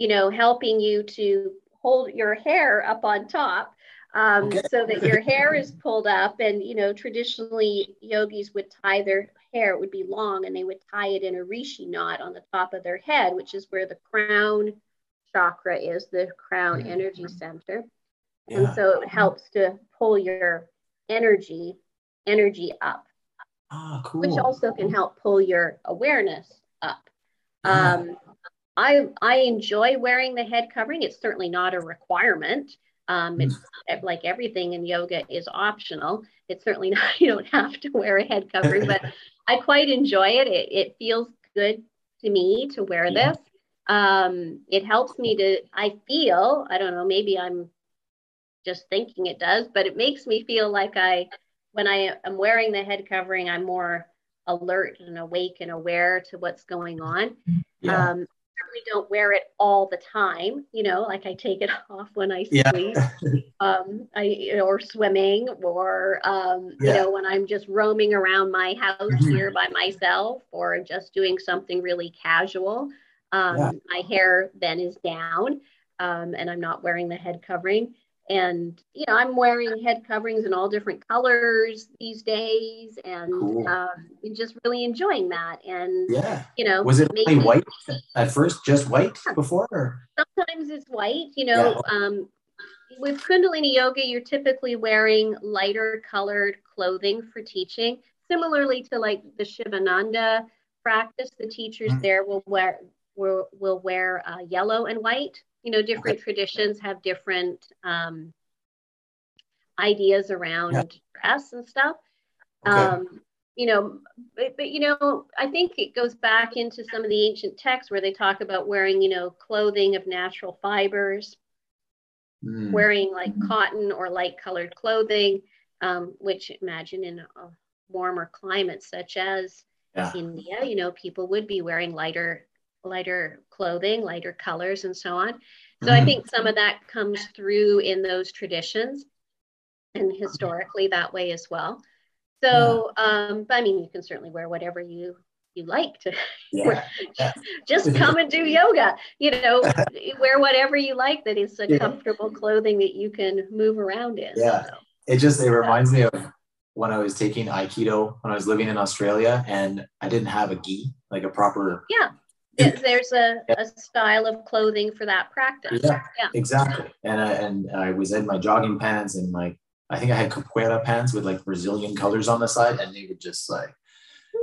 you know, helping you to hold your hair up on top um, okay. so that your hair is pulled up. And, you know, traditionally yogis would tie their hair, it would be long, and they would tie it in a rishi knot on the top of their head, which is where the crown chakra is, the crown energy center. Yeah. And so it helps to pull your energy energy up. Ah, cool. Which also can help pull your awareness up. Um, I I enjoy wearing the head covering. It's certainly not a requirement. Um, it's mm. like everything in yoga is optional. It's certainly not, you don't have to wear a head covering, but I quite enjoy it. It, it feels good to me to wear yeah. this. Um, it helps me to, I feel, I don't know, maybe I'm just thinking it does, but it makes me feel like I, when I am wearing the head covering, I'm more alert and awake and aware to what's going on. Yeah. Um, certainly don't wear it all the time. You know, like I take it off when I sleep, yeah. um, I or swimming, or um, yeah. you know, when I'm just roaming around my house mm-hmm. here by myself, or just doing something really casual. Um, yeah. My hair then is down, um, and I'm not wearing the head covering and you know i'm wearing head coverings in all different colors these days and cool. um, just really enjoying that and yeah you know was it only white at first just white before or? sometimes it's white you know yeah. um, with kundalini yoga you're typically wearing lighter colored clothing for teaching similarly to like the shivananda practice the teachers mm-hmm. there will wear will, will wear uh, yellow and white you know different okay. traditions have different um, ideas around yeah. dress and stuff okay. um, you know but, but you know i think it goes back into some of the ancient texts where they talk about wearing you know clothing of natural fibers mm. wearing like mm. cotton or light colored clothing um, which imagine in a warmer climate such as yeah. india you know people would be wearing lighter lighter clothing, lighter colors, and so on. So mm-hmm. I think some of that comes through in those traditions and historically that way as well. So, yeah. um, but I mean, you can certainly wear whatever you you like to yeah. just come and do yoga you know wear whatever you like that is a yeah. comfortable clothing that you can move around in yeah so. it just it reminds me of when i was taking aikido when i was living in australia and i didn't have a gi like a proper yeah there's a, a style of clothing for that practice. Yeah, yeah. exactly. And I, and I was in my jogging pants and like I think I had capoeira pants with like Brazilian colors on the side, and they were just like,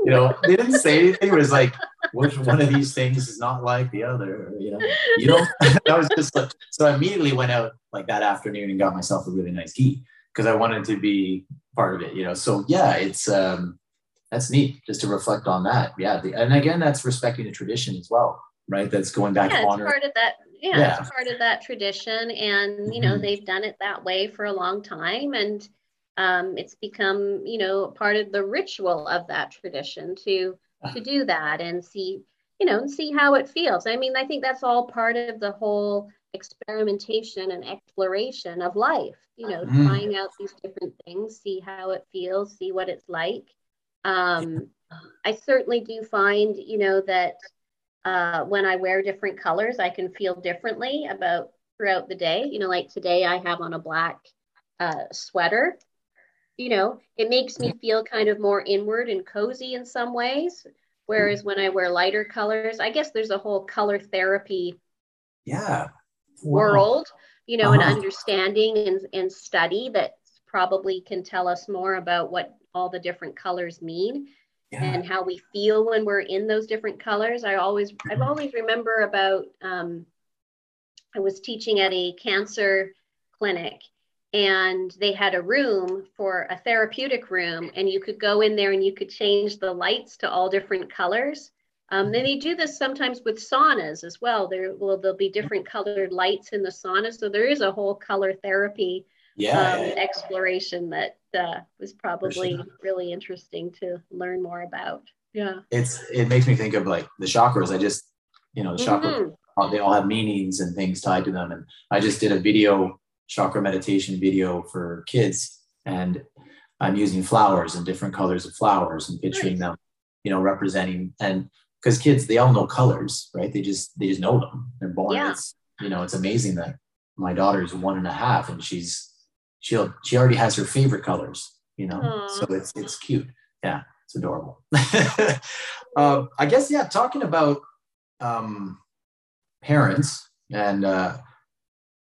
you know, they didn't say anything. It was like, which one of these things is not like the other? You know, you know. that was just like, so I immediately went out like that afternoon and got myself a really nice gi because I wanted to be part of it. You know, so yeah, it's um that's neat just to reflect on that. Yeah. The, and again, that's respecting the tradition as well, right? That's going back yeah, to honor. Part of that. Yeah, yeah, it's part of that tradition. And, you know, mm-hmm. they've done it that way for a long time. And um, it's become, you know, part of the ritual of that tradition to ah. to do that and see, you know, and see how it feels. I mean, I think that's all part of the whole experimentation and exploration of life, you know, mm. trying out these different things, see how it feels, see what it's like. Um, I certainly do find, you know, that uh, when I wear different colors, I can feel differently about throughout the day. You know, like today I have on a black uh, sweater. You know, it makes me feel kind of more inward and cozy in some ways. Whereas when I wear lighter colors, I guess there's a whole color therapy yeah world, you know, uh-huh. and understanding and, and study that probably can tell us more about what all the different colors mean yeah. and how we feel when we're in those different colors. I always, I've mm-hmm. always remember about, um, I was teaching at a cancer clinic and they had a room for a therapeutic room and you could go in there and you could change the lights to all different colors um, then they do this sometimes with saunas as well there will there'll be different colored lights in the sauna so there is a whole color therapy yeah, um, yeah, yeah. exploration that uh, was probably sure. really interesting to learn more about yeah it's it makes me think of like the chakras i just you know the chakra Mhm. uh, they all have meanings and things tied to them and i just did a video chakra meditation video for kids and i'm using flowers and different colors of flowers and picturing Nice. them you know representing and because kids they all know colors right they just they just know them they're born Yeah. it's you know it's amazing that my daughter's one and a half and she's she'll she already has her favorite colors you know? Aw. so it's it's cute. Yeah it's adorable. Um, i guess yeah talking about um, parents and uh,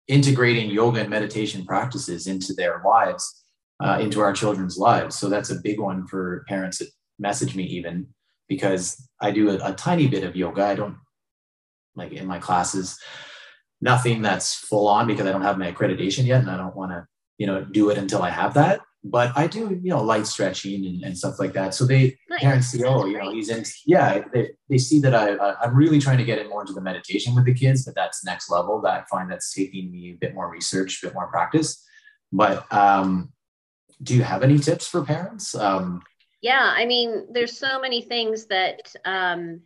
integrating yoga and meditation practices into their lives uh, into our children's lives. So that's a big one for parents that message me even because i do a, a tiny bit of yoga. I don't like in my classes nothing that's full on because i don't have my accreditation yet and i don't want to you know do it until i have that. But i do you know light stretching and, and stuff like that. So they Nice. parents see oh you know he's in yeah they, they see that I, I i'm really trying to get it more into the meditation with the kids but that's next level that i find that's taking me a bit more research a bit more practice. But um do you have any tips for parents? Um yeah i mean there's so many things that um,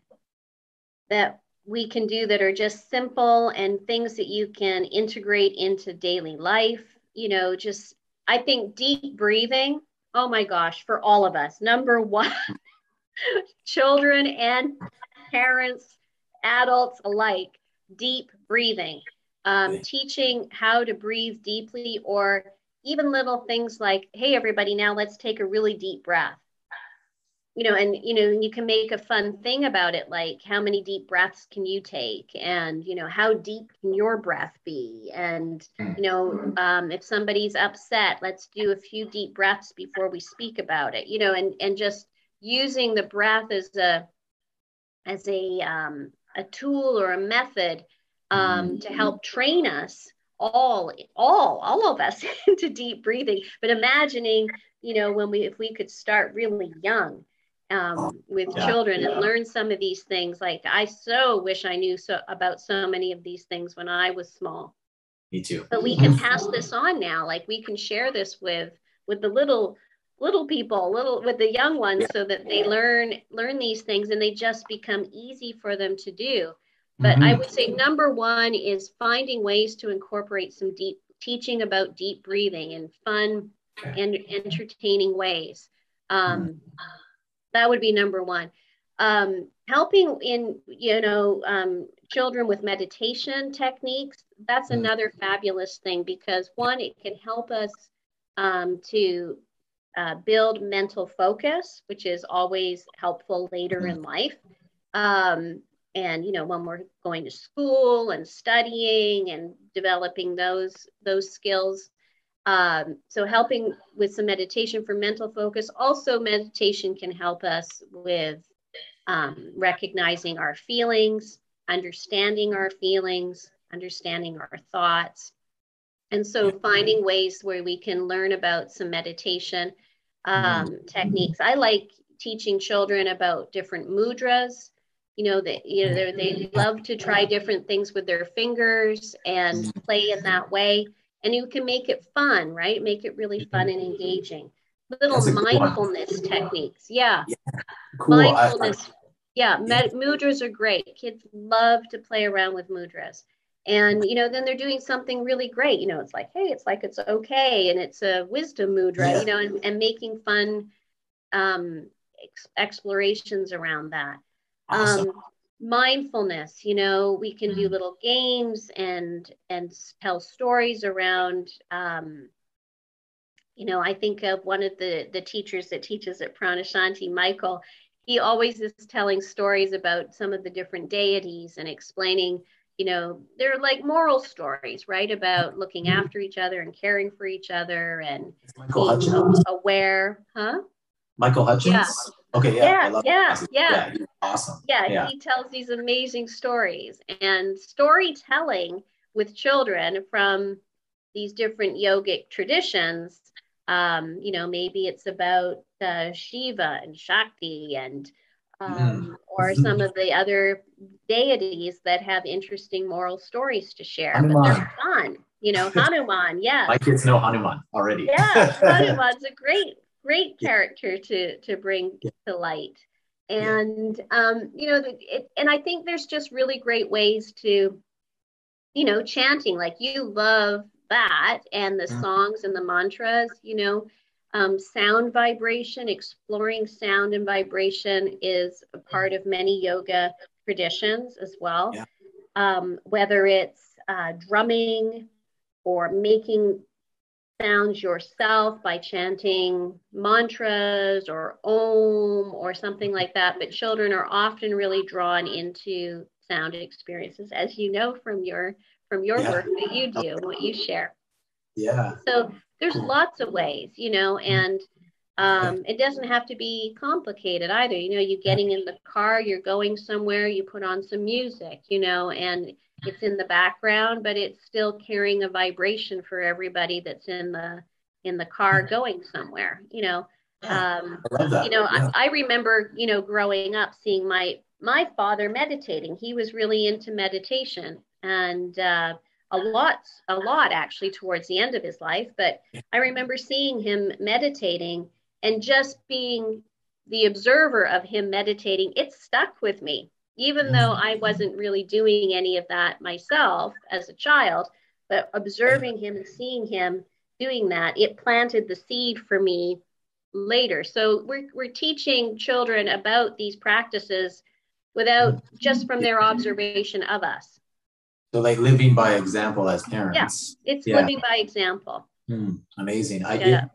that we can do that are just simple and things that you can integrate into daily life you know just i think deep breathing oh my gosh for all of us. Number one children and parents adults alike deep breathing. Um, Yeah. teaching how to breathe deeply or even little things like hey everybody now let's take a really deep breath you know and you know you can make a fun thing about it like how many deep breaths can you take? And you know how deep can your breath be? And you know um, if somebody's upset let's do a few deep breaths before we speak about it you know and and just using the breath as a as a um, a tool or a method um, to help train us all all all of us into deep breathing but imagining you know when we if we could start really young um, with Yeah, children yeah. and learn some of these things. Like i so wish i knew so about so many of these things when i was small. Me too. But we can pass this on now. Like we can share this with with the little little people little with the young ones so that they learn learn these things and they just become easy for them to do. But i Mhm. would say number one is finding ways to incorporate some deep teaching about deep breathing in fun and entertaining ways. Um, that would be number one. Um, helping in you know um, children with meditation techniques that's Mm. another fabulous thing because one it can help us um, to uh, build mental focus which is always helpful later in life. Um, and you know when we're going to school and studying and developing those those skills um, so helping with some meditation for mental focus. Also meditation can help us with um, recognizing our feelings understanding our feelings understanding our thoughts. And so finding ways where we can learn about some meditation um, techniques. I like teaching children about different mudras. You know that you know they love to try different things with their fingers and play in that way and you can make it fun right? Make it really fun and engaging. Little mindfulness techniques yeah. Cool. I- I- mindfulness yeah med- mudras are great. Kids love to play around with mudras. And you know then they're doing something really great. You know it's like hey it's like it's okay and it's a wisdom mudra Yeah. you know and, and making fun um ex- explorations around that. Awesome. um, mindfulness you know we can do Mhm. little games and and tell stories around um, you know i think of one of the the teachers that teaches at pranashanti michael he always is telling stories about some of the different deities and explaining you know they're like moral stories right about looking Mhm. after each other and caring for each other and Michael being Hutchins. aware huh Michael Hutchins. Yeah. Okay, yeah, Yeah, yeah, that. yeah. awesome. yeah, yeah, he tells these amazing stories and storytelling with children from these different yogic traditions, um, you know, maybe it's about uh, Shiva and Shakti and um, mm. or some of the other deities that have interesting moral stories to share. Hanuman. But they're fun. You know, Hanuman, yeah. My kids know Hanuman already. yeah, Hanuman's a great, great character to to bring yeah. to light. And yeah. um, you know, it, and I think there's just really great ways to, you know, chanting. Like you love that and the mm. songs and the mantras. You know, um, sound vibration, exploring sound and vibration is a part of many yoga traditions as well. Yeah. Um, whether it's uh, drumming or making sounds yourself by chanting mantras or om or something like that. But children are often really drawn into sound experiences, as you know from your from your yeah. work that you do and what you share. Yeah. So there's lots of ways, you know, mm-hmm. and um, it doesn't have to be complicated either. You know, you're getting in the car, you're going somewhere, you put on some music, you know, and it's in the background, but it's still carrying a vibration for everybody that's in the in the car mm-hmm. going somewhere. You know, um, you know, yeah. I, I remember, you know, growing up seeing my my father meditating. He was really into meditation, and uh, a lot, a lot actually towards the end of his life. But I remember seeing him meditating and just being the observer of him meditating. It stuck with me, even mm-hmm. though I wasn't really doing any of that myself as a child. But observing him and seeing him doing that, it planted the seed for me later. So we're, we're teaching children about these practices without mm-hmm. just from their observation of us. So like living by example as parents. Yeah, it's yeah. living by example. Hmm, amazing. I yeah. It,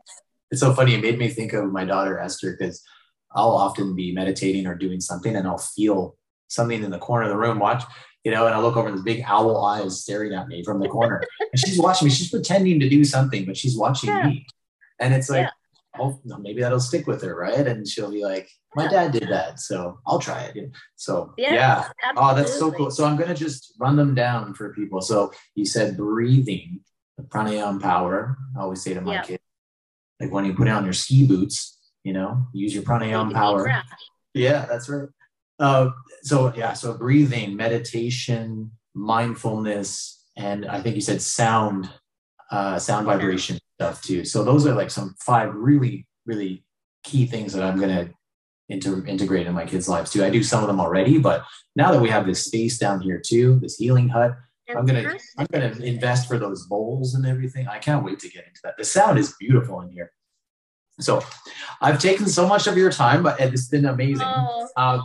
it's so funny. It made me think of my daughter Esther because I'll often be meditating or doing something and I'll feel something in the corner of the room. Watch, you know, and I look over and the big owl eyes staring at me from the corner. and she's watching me. She's pretending to do something, but she's watching yeah. me. And it's like, oh, maybe that'll stick with her, right? And she'll be like, my dad did that, so I'll try it. So yeah, yeah. oh, that's so cool. So I'm gonna just run them down for people. So you said breathing, the pranayama power. I always say to my yeah. kids, like when you put on your ski boots, you know, use your pranayama power. Yeah, that's right. Uh, so yeah, so breathing, meditation, mindfulness, and I think you said sound, uh, sound vibration stuff too. So those are like some five really, really key things that I'm gonna into integrate in my kids' lives too. I do some of them already, but now that we have this space down here too, this healing hut, I'm gonna I'm gonna invest for those bowls and everything. I can't wait to get into that. The sound is beautiful in here. So I've taken so much of your time, but it's been amazing. Oh, uh,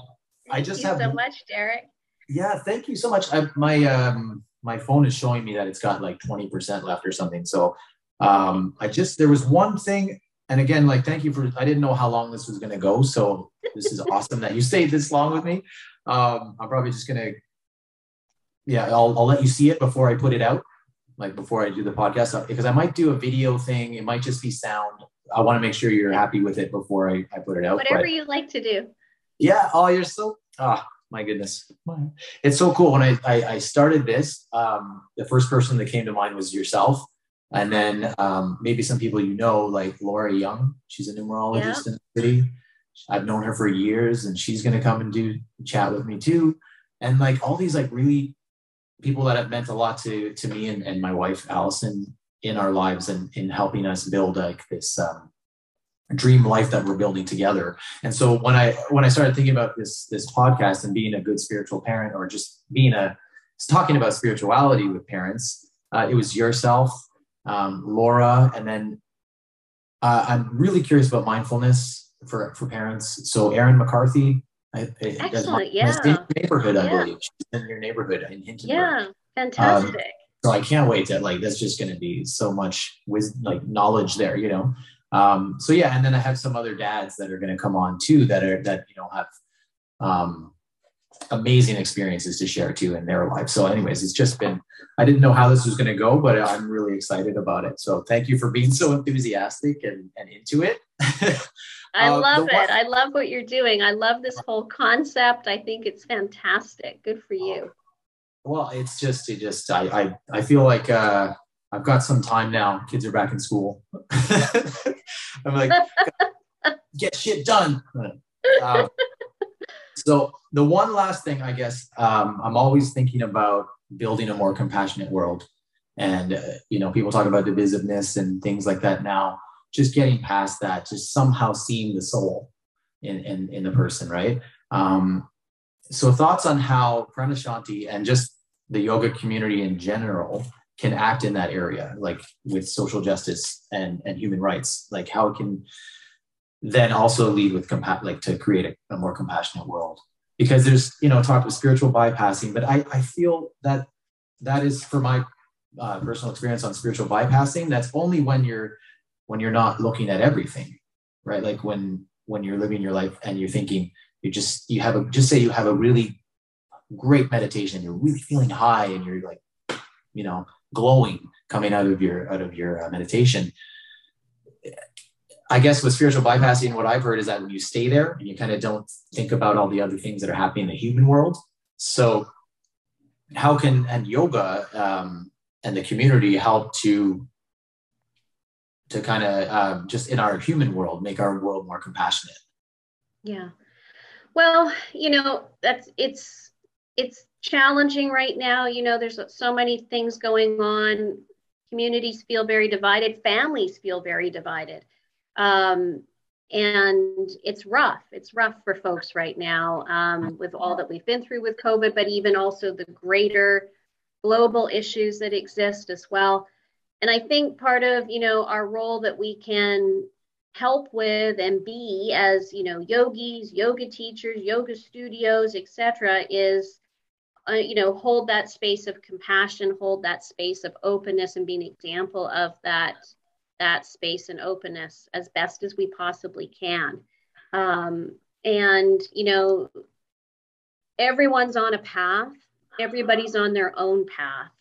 I just have so much, Derek. Yeah, thank you so much. I, my um, my phone is showing me that it's got like 20% left or something. So um, I just there was one thing and again, like, thank you for, I didn't know how long this was going to go. So this is awesome that you stayed this long with me. Um, I'm probably just going to, yeah, I'll, I'll let you see it before I put it out, like before I do the podcast, because I might do a video thing. It might just be sound. I want to make sure you're happy with it before I, I put it out. Whatever but, you like to do. Yeah. Oh, you're so, ah, oh, my goodness. It's so cool. When I, I, I started this, um, the first person that came to mind was yourself and then um, maybe some people you know, like Laura Young, she's a numerologist yeah. in the city. I've known her for years, and she's going to come and do chat with me too. And like all these like really people that have meant a lot to to me and, and my wife Allison in our lives and in helping us build like this um, dream life that we're building together. And so when I when I started thinking about this this podcast and being a good spiritual parent or just being a talking about spirituality with parents, uh, it was yourself um, Laura, and then uh, I'm really curious about mindfulness for for parents. So Erin McCarthy, I, excellent, yeah, neighborhood, I believe she's in your neighborhood in Hintonburg. Yeah, fantastic. Um, so I can't wait to like. That's just going to be so much with like knowledge there, you know. Um, so yeah, and then I have some other dads that are going to come on too that are that you know have um, amazing experiences to share too in their life. So, anyways, it's just been, I didn't know how this was going to go, but I'm really excited about it. So, thank you for being so enthusiastic and, and into it. I uh, love it. One, I love what you're doing. I love this whole concept. I think it's fantastic. Good for you. Well, it's just, it just, I, I, I feel like, uh, I've got some time now. Kids are back in school. I'm like, get shit done. Um, so the one last thing, I guess, um, I'm always thinking about building a more compassionate world. And, uh, you know, people talk about divisiveness and things like that now, just getting past that, just somehow seeing the soul in, in, in the person, right? Um, so thoughts on how Pranashanti and just the yoga community in general can act in that area, like with social justice and, and human rights, like how it can then also lead with compa- like to create a, a more compassionate world. Because there's, you know, talk of spiritual bypassing, but I, I feel that that is for my uh, personal experience on spiritual bypassing. That's only when you're when you're not looking at everything, right? Like when when you're living your life and you're thinking, you just you have a just say you have a really great meditation, you're really feeling high, and you're like, you know, glowing coming out of your out of your uh, meditation. I guess with spiritual bypassing what i've heard is that when you stay there and you kind of don't think about all the other things that are happening in the human world. So how can and yoga um, and the community help to to kind of um, just in our human world make our world more compassionate? Yeah. Well you know that's it's it's challenging right now. You know, there's so many things going on. Communities feel very divided, families feel very divided. Um, and it's rough. It's rough for folks right now um, with all that we've been through with COVID, but even also the greater global issues that exist as well. And I think part of you know our role that we can help with and be as you know yogis, yoga teachers, yoga studios, etc., is uh, you know, hold that space of compassion, hold that space of openness, and be an example of that that space and openness as best as we possibly can. Um, and you know, everyone's on a path. Everybody's on their own path.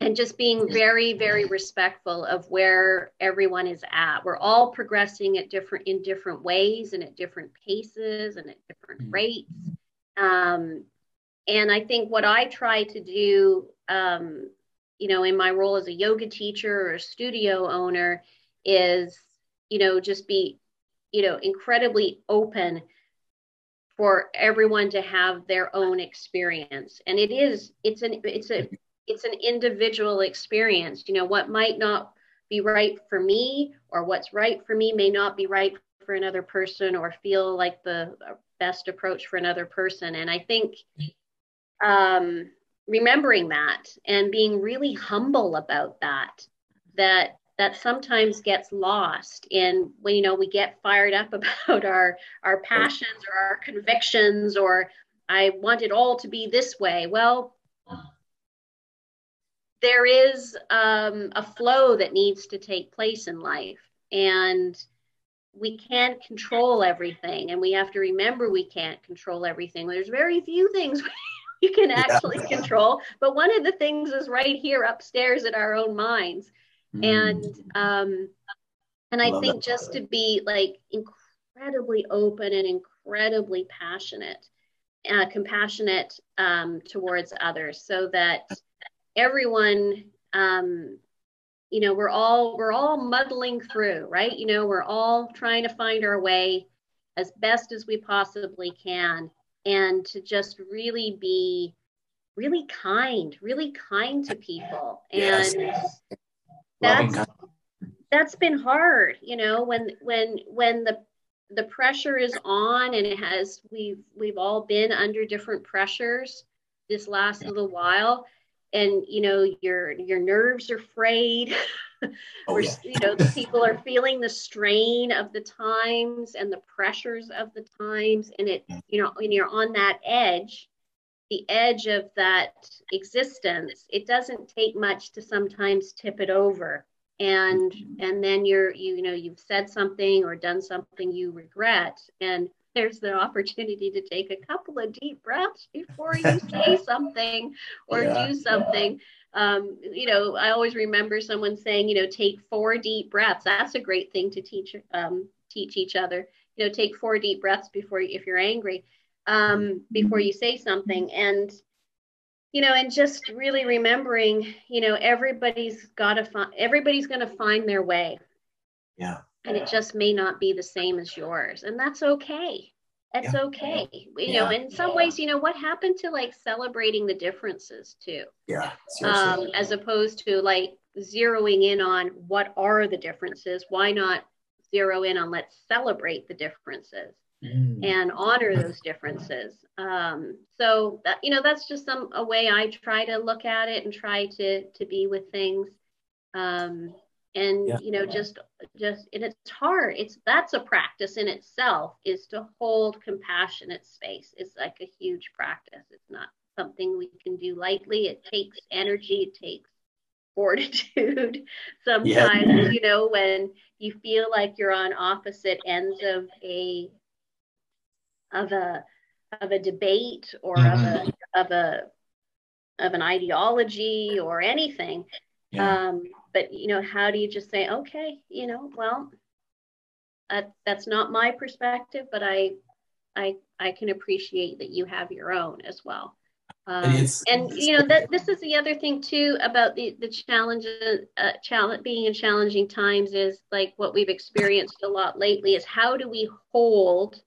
And just being very, very respectful of where everyone is at. We're all progressing at different in different ways and at different paces and at different mm. rates. Um, and I think what I try to do, um, you know, in my role as a yoga teacher or a studio owner is, you know, just be, you know, incredibly open for everyone to have their own experience. And it is, it's an, it's a, it's an individual experience. You know, what might not be right for me or what's right for me may not be right for another person or feel like the best approach for another person. And I think um, remembering that and being really humble about that that that sometimes gets lost in when you know we get fired up about our our passions or our convictions or i want it all to be this way. Well there is um, a flow that needs to take place in life and we can't control everything and we have to remember we can't control everything. There's very few things you can actually yeah. control. But one of the things is right here upstairs in our own minds. Mm. And um and I, I think that. just to be like incredibly open and incredibly passionate, uh, compassionate um, towards others, so that everyone, um, you know, we're all we're all muddling through, right? You know, we're all trying to find our way as best as we possibly can and to just really be really kind, really kind to people. And yes. that's that's been hard, you know, when when when the the pressure is on and it has we've we've all been under different pressures this last yeah. little while and you know your your nerves are frayed oh, yeah. you know the people are feeling the strain of the times and the pressures of the times and it you know when you're on that edge the edge of that existence it doesn't take much to sometimes tip it over and mm-hmm. and then you're you, you know you've said something or done something you regret and there's the opportunity to take a couple of deep breaths before you say something or yeah. do something. Um, you know, I always remember someone saying, you know, take four deep breaths. That's a great thing to teach um, teach each other. You know, take four deep breaths before if you're angry, um, before you say something. And you know, and just really remembering, you know, everybody's got to find, everybody's going to find their way. Yeah. And it just may not be the same as yours. And that's okay. That's yeah. okay. You yeah. know, in some yeah. ways, you know, what happened to like celebrating the differences too? Yeah. Um, as opposed to like zeroing in on what are the differences. Why not zero in on let's celebrate the differences mm. and honor those differences? Um, so that, you know, that's just some a way I try to look at it and try to to be with things. Um, and yeah. you know just just and it's hard it's that's a practice in itself is to hold compassionate space it's like a huge practice it's not something we can do lightly it takes energy it takes fortitude sometimes yeah. you know when you feel like you're on opposite ends of a of a of a debate or mm-hmm. of a mm-hmm. of a of an ideology or anything yeah. um but you know how do you just say okay you know well uh, that's not my perspective but i i i can appreciate that you have your own as well. Um, and you know that this is the other thing too about the the challenges uh, challenge being in challenging times is like what we've experienced a lot lately is how do we hold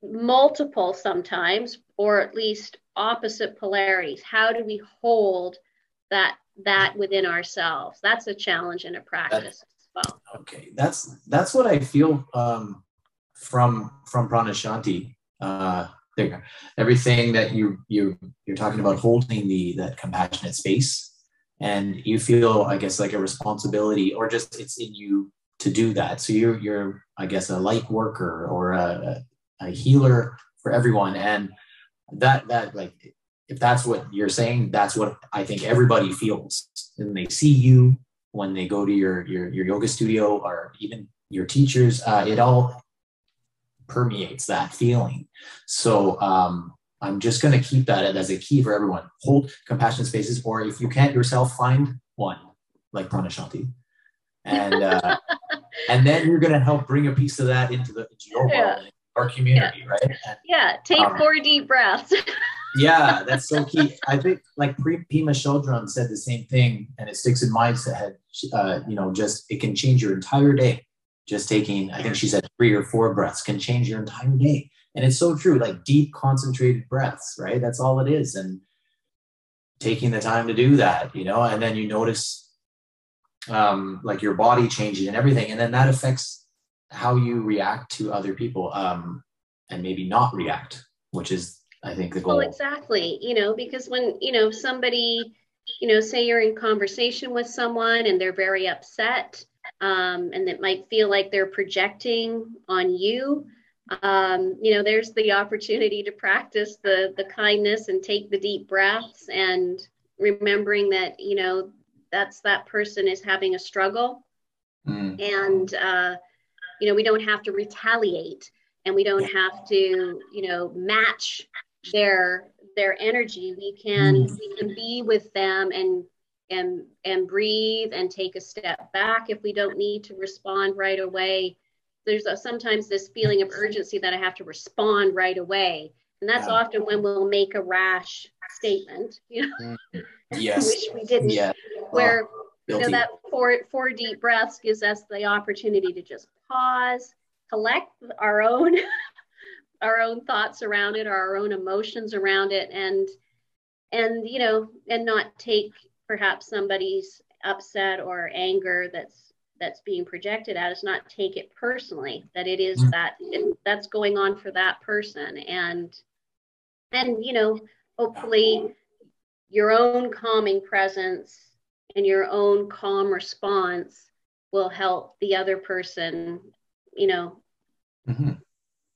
multiple sometimes or at least opposite polarities? How do we hold that that within ourselves. That's a challenge and a practice as well. Okay, that's that's what I feel um, from from Pranashanti. Uh, there, everything that you you you're talking about holding the that compassionate space, and you feel, I guess, like a responsibility, or just it's in you to do that. So you're you're, I guess, a light worker or a, a healer for everyone, and that that like if that's what you're saying, that's what I think everybody feels. And they see you when they go to your your, your yoga studio or even your teachers, uh, it all permeates that feeling. So um, I'm just going to keep that as a key for everyone. Hold compassionate spaces, or if you can't yourself, find one like Pranashanti. And uh, and then you're going to help bring a piece of that into the into your yeah. world, our community, yeah. right? And, yeah, take um, four deep breaths. yeah, that's so key. I think like Pema Chodron said the same thing, and it sticks in my head. Uh, you know, just it can change your entire day. Just taking, I think she said three or four breaths can change your entire day, and it's so true. Like deep, concentrated breaths, right? That's all it is, and taking the time to do that, you know, and then you notice um, like your body changing and everything, and then that affects how you react to other people, um, and maybe not react, which is I think the goal. Well, exactly. You know, because when, you know, somebody, you know, say you're in conversation with someone and they're very upset, um, and it might feel like they're projecting on you. Um, you know, there's the opportunity to practice the the kindness and take the deep breaths and remembering that, you know, that's that person is having a struggle. Mm. And uh, you know, we don't have to retaliate and we don't have to, you know, match their their energy we can mm. we can be with them and and and breathe and take a step back if we don't need to respond right away there's a, sometimes this feeling of urgency that i have to respond right away and that's yeah. often when we'll make a rash statement you know mm. yes wish we didn't yeah. where oh, you know that four four deep breaths gives us the opportunity to just pause collect our own our own thoughts around it or our own emotions around it and and you know and not take perhaps somebody's upset or anger that's that's being projected at us not take it personally that it is mm-hmm. that it, that's going on for that person and and you know hopefully your own calming presence and your own calm response will help the other person you know mm-hmm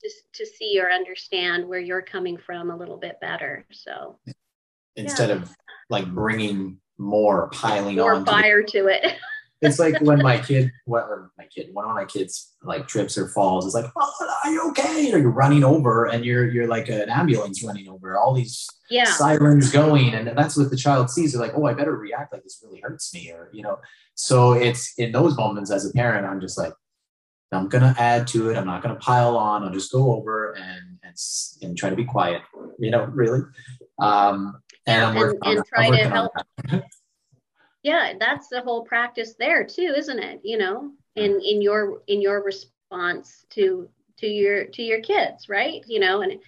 to, to see or understand where you're coming from a little bit better. So instead yeah. of like bringing more piling more on fire to it. it's like when my kid, what, or my kid, one of my kids like trips or falls. It's like, oh, are you okay? Or you're running over, and you're you're like an ambulance running over. All these yeah. sirens going, and that's what the child sees. They're like, oh, I better react. Like this really hurts me, or you know. So it's in those moments as a parent, I'm just like, I'm going to add to it. I'm not going to pile on. I'll just go over and, and, and try to be quiet, you know, really. Um, and, and, and try to help. yeah, that's the whole practice there too, isn't it? You know, in in your in your response to to your to your kids, right? You know, and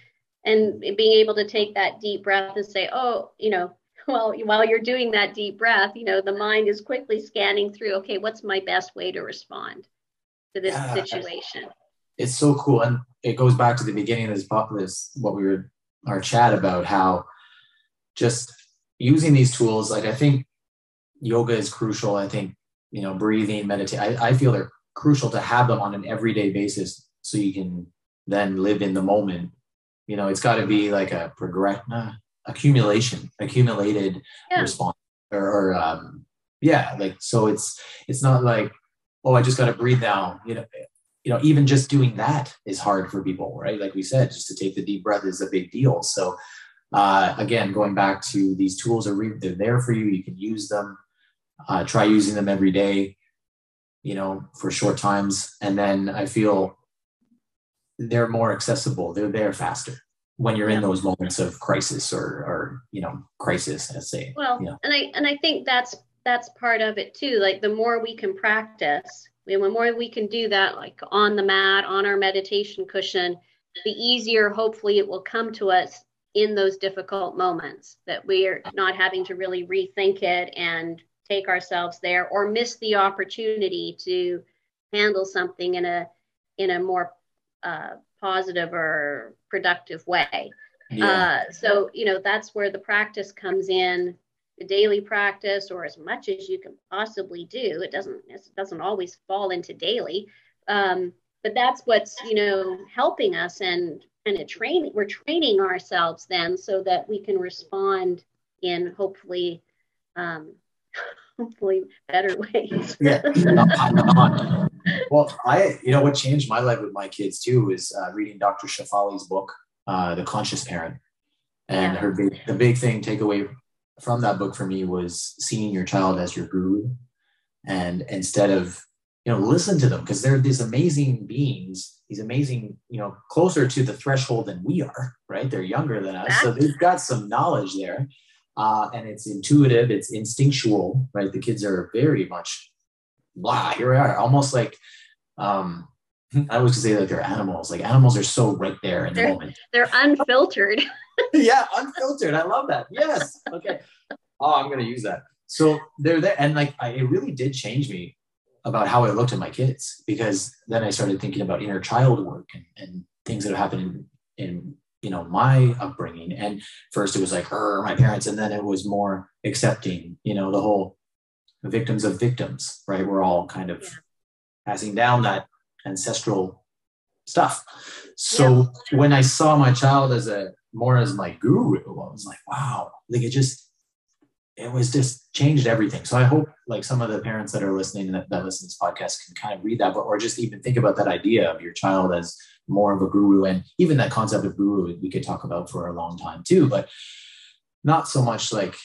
and being able to take that deep breath and say, oh, you know, well, while you're doing that deep breath, you know, the mind is quickly scanning through, okay, what's my best way to respond to this yeah, situation? It's so cool. And it goes back to the beginning of this, this what we were, our chat about how just using these tools, like I think yoga is crucial. I think, you know, breathing, meditate, I, I feel they're crucial to have them on an everyday basis so you can then live in the moment. You know, it's got to be like a progress, uh, accumulation, accumulated yeah. response, or, or um, yeah, like so. It's it's not like oh, I just got to breathe now. You know, you know, even just doing that is hard for people, right? Like we said, just to take the deep breath is a big deal. So uh, again, going back to these tools are re- they're there for you. You can use them. Uh, try using them every day. You know, for short times, and then I feel they're more accessible. They're there faster when you're yeah. in those moments of crisis or, or you know, crisis. Let's say. Well, and I and I think that's that's part of it too. Like the more we can practice, and the more we can do that, like on the mat, on our meditation cushion, the easier, hopefully, it will come to us in those difficult moments that we're not having to really rethink it and take ourselves there or miss the opportunity to handle something in a in a more uh, positive or productive way. Yeah. Uh, so, you know, that's where the practice comes in, the daily practice, or as much as you can possibly do. It doesn't it doesn't always fall into daily, um, but that's what's you know helping us and kind of training. We're training ourselves then so that we can respond in hopefully um, hopefully better ways. yeah. well, I, you know, what changed my life with my kids too is uh, reading Dr. Shefali's book, uh, The Conscious Parent. And yeah. her big, the big thing takeaway from that book for me was seeing your child as your guru. And instead of, you know, listen to them because they're these amazing beings, these amazing, you know, closer to the threshold than we are, right? They're younger than us. So they've got some knowledge there uh, and it's intuitive, it's instinctual, right? The kids are very much blah. Here we are, almost like um, I was to say like they're animals. Like animals are so right there in they're, the moment. They're unfiltered. yeah, unfiltered. I love that. Yes. Okay. Oh, I'm gonna use that. So they're there, and like I, it really did change me about how I looked at my kids because then I started thinking about inner child work and, and things that have happened in, in you know my upbringing and first it was like her my parents and then it was more accepting you know the whole victims of victims right we're all kind of yeah. passing down that ancestral stuff so yeah. when i saw my child as a more as my guru i was like wow like it just it was just changed everything so i hope like some of the parents that are listening that, that listen to this podcast can kind of read that but or just even think about that idea of your child as more of a guru. And even that concept of guru, we could talk about for a long time too, but not so much like,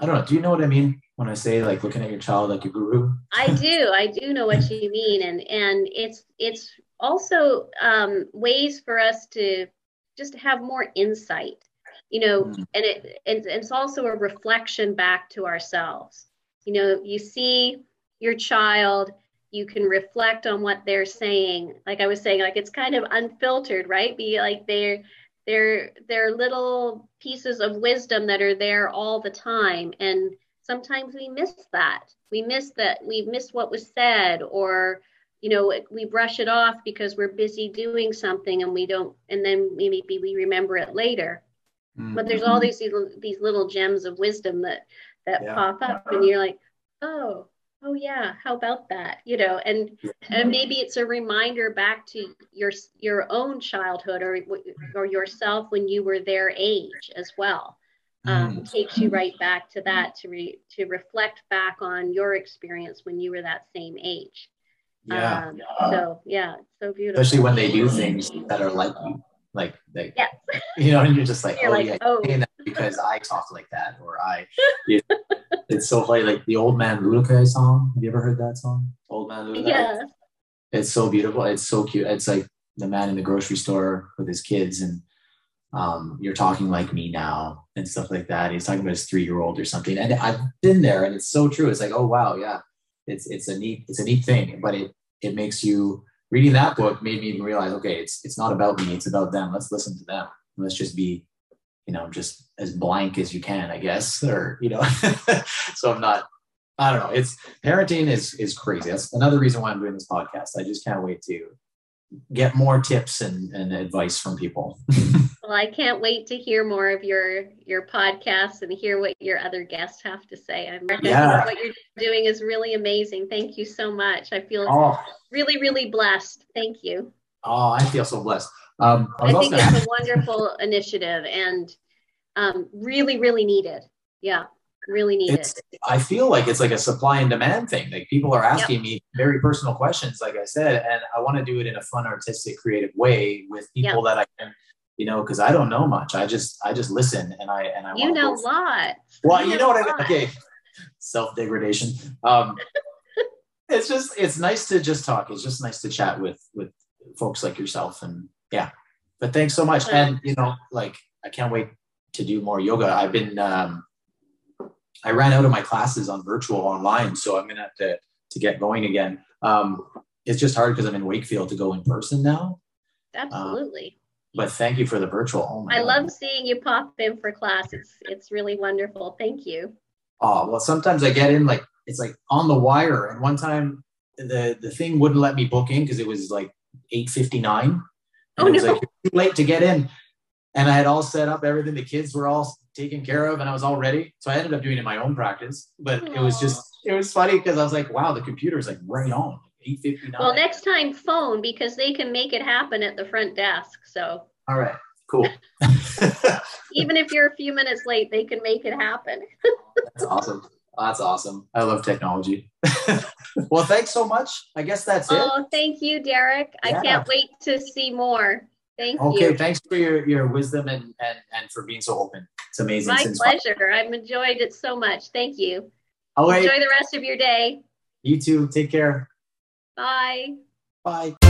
I don't know. Do you know what I mean when I say like looking at your child like a guru? I do. I do know what you mean. And, and it's, it's also um, ways for us to just have more insight, you know, mm. and it, and it's also a reflection back to ourselves. You know, you see your child you can reflect on what they're saying like i was saying like it's kind of unfiltered right be like they're they're they're little pieces of wisdom that are there all the time and sometimes we miss that we miss that we miss what was said or you know we brush it off because we're busy doing something and we don't and then maybe we remember it later mm-hmm. but there's all these these little gems of wisdom that that yeah. pop up and you're like oh oh yeah how about that you know and and maybe it's a reminder back to your your own childhood or or yourself when you were their age as well um, mm. takes you right back to that to re, to reflect back on your experience when you were that same age yeah, um, so yeah so beautiful especially when they do things that are like you like they yes. you know and you're just like you're oh like, yeah oh. because i talk like that or i you it's so funny. Like the Old Man Luca song. Have you ever heard that song? Old Man Luca. Yeah. It's so beautiful. It's so cute. It's like the man in the grocery store with his kids, and um, you're talking like me now and stuff like that. He's talking about his three year old or something. And I've been there and it's so true. It's like, oh wow, yeah. It's it's a neat, it's a neat thing. But it it makes you reading that book made me even realize, okay, it's it's not about me, it's about them. Let's listen to them. Let's just be, you know, just as blank as you can, I guess. Or, you know, so I'm not I don't know. It's parenting is is crazy. That's another reason why I'm doing this podcast. I just can't wait to get more tips and, and advice from people. well, I can't wait to hear more of your your podcasts and hear what your other guests have to say. I'm yeah. what you're doing is really amazing. Thank you so much. I feel oh. really, really blessed. Thank you. Oh, I feel so blessed. Um, I, I think it's a wonderful initiative and um, really, really needed. Yeah really needed. it's. I feel like it's like a supply and demand thing. Like people are asking yep. me very personal questions, like I said, and I want to do it in a fun, artistic, creative way with people yep. that I can, you know, because I don't know much. I just I just listen and I and I you know a lot. Well, you, you know, know what I mean. Okay, self degradation. Um, it's just it's nice to just talk. It's just nice to chat with with folks like yourself, and yeah. But thanks so much, and you know, like I can't wait to do more yoga. I've been um, I ran out of my classes on virtual online, so I'm gonna have to to get going again. Um, it's just hard because I'm in Wakefield to go in person now. Absolutely. Um, but thank you for the virtual. Oh I God. love seeing you pop in for class. It's it's really wonderful. Thank you. Oh well, sometimes I get in like it's like on the wire, and one time the the thing wouldn't let me book in because it was like eight fifty nine. Oh, it was no. like too late to get in, and I had all set up everything. The kids were all taken care of and I was all ready. So I ended up doing it in my own practice. But Aww. it was just it was funny because I was like, wow, the computer is like right on. 859. Well, next time phone because they can make it happen at the front desk. So all right, cool. Even if you're a few minutes late, they can make it happen. that's awesome. That's awesome. I love technology. well, thanks so much. I guess that's it. Oh, thank you, Derek. Yeah. I can't wait to see more. Thank okay, you. Okay, thanks for your, your wisdom and, and, and for being so open. It's amazing. My pleasure. I've enjoyed it so much. Thank you. All right. Enjoy the rest of your day. You too. Take care. Bye. Bye.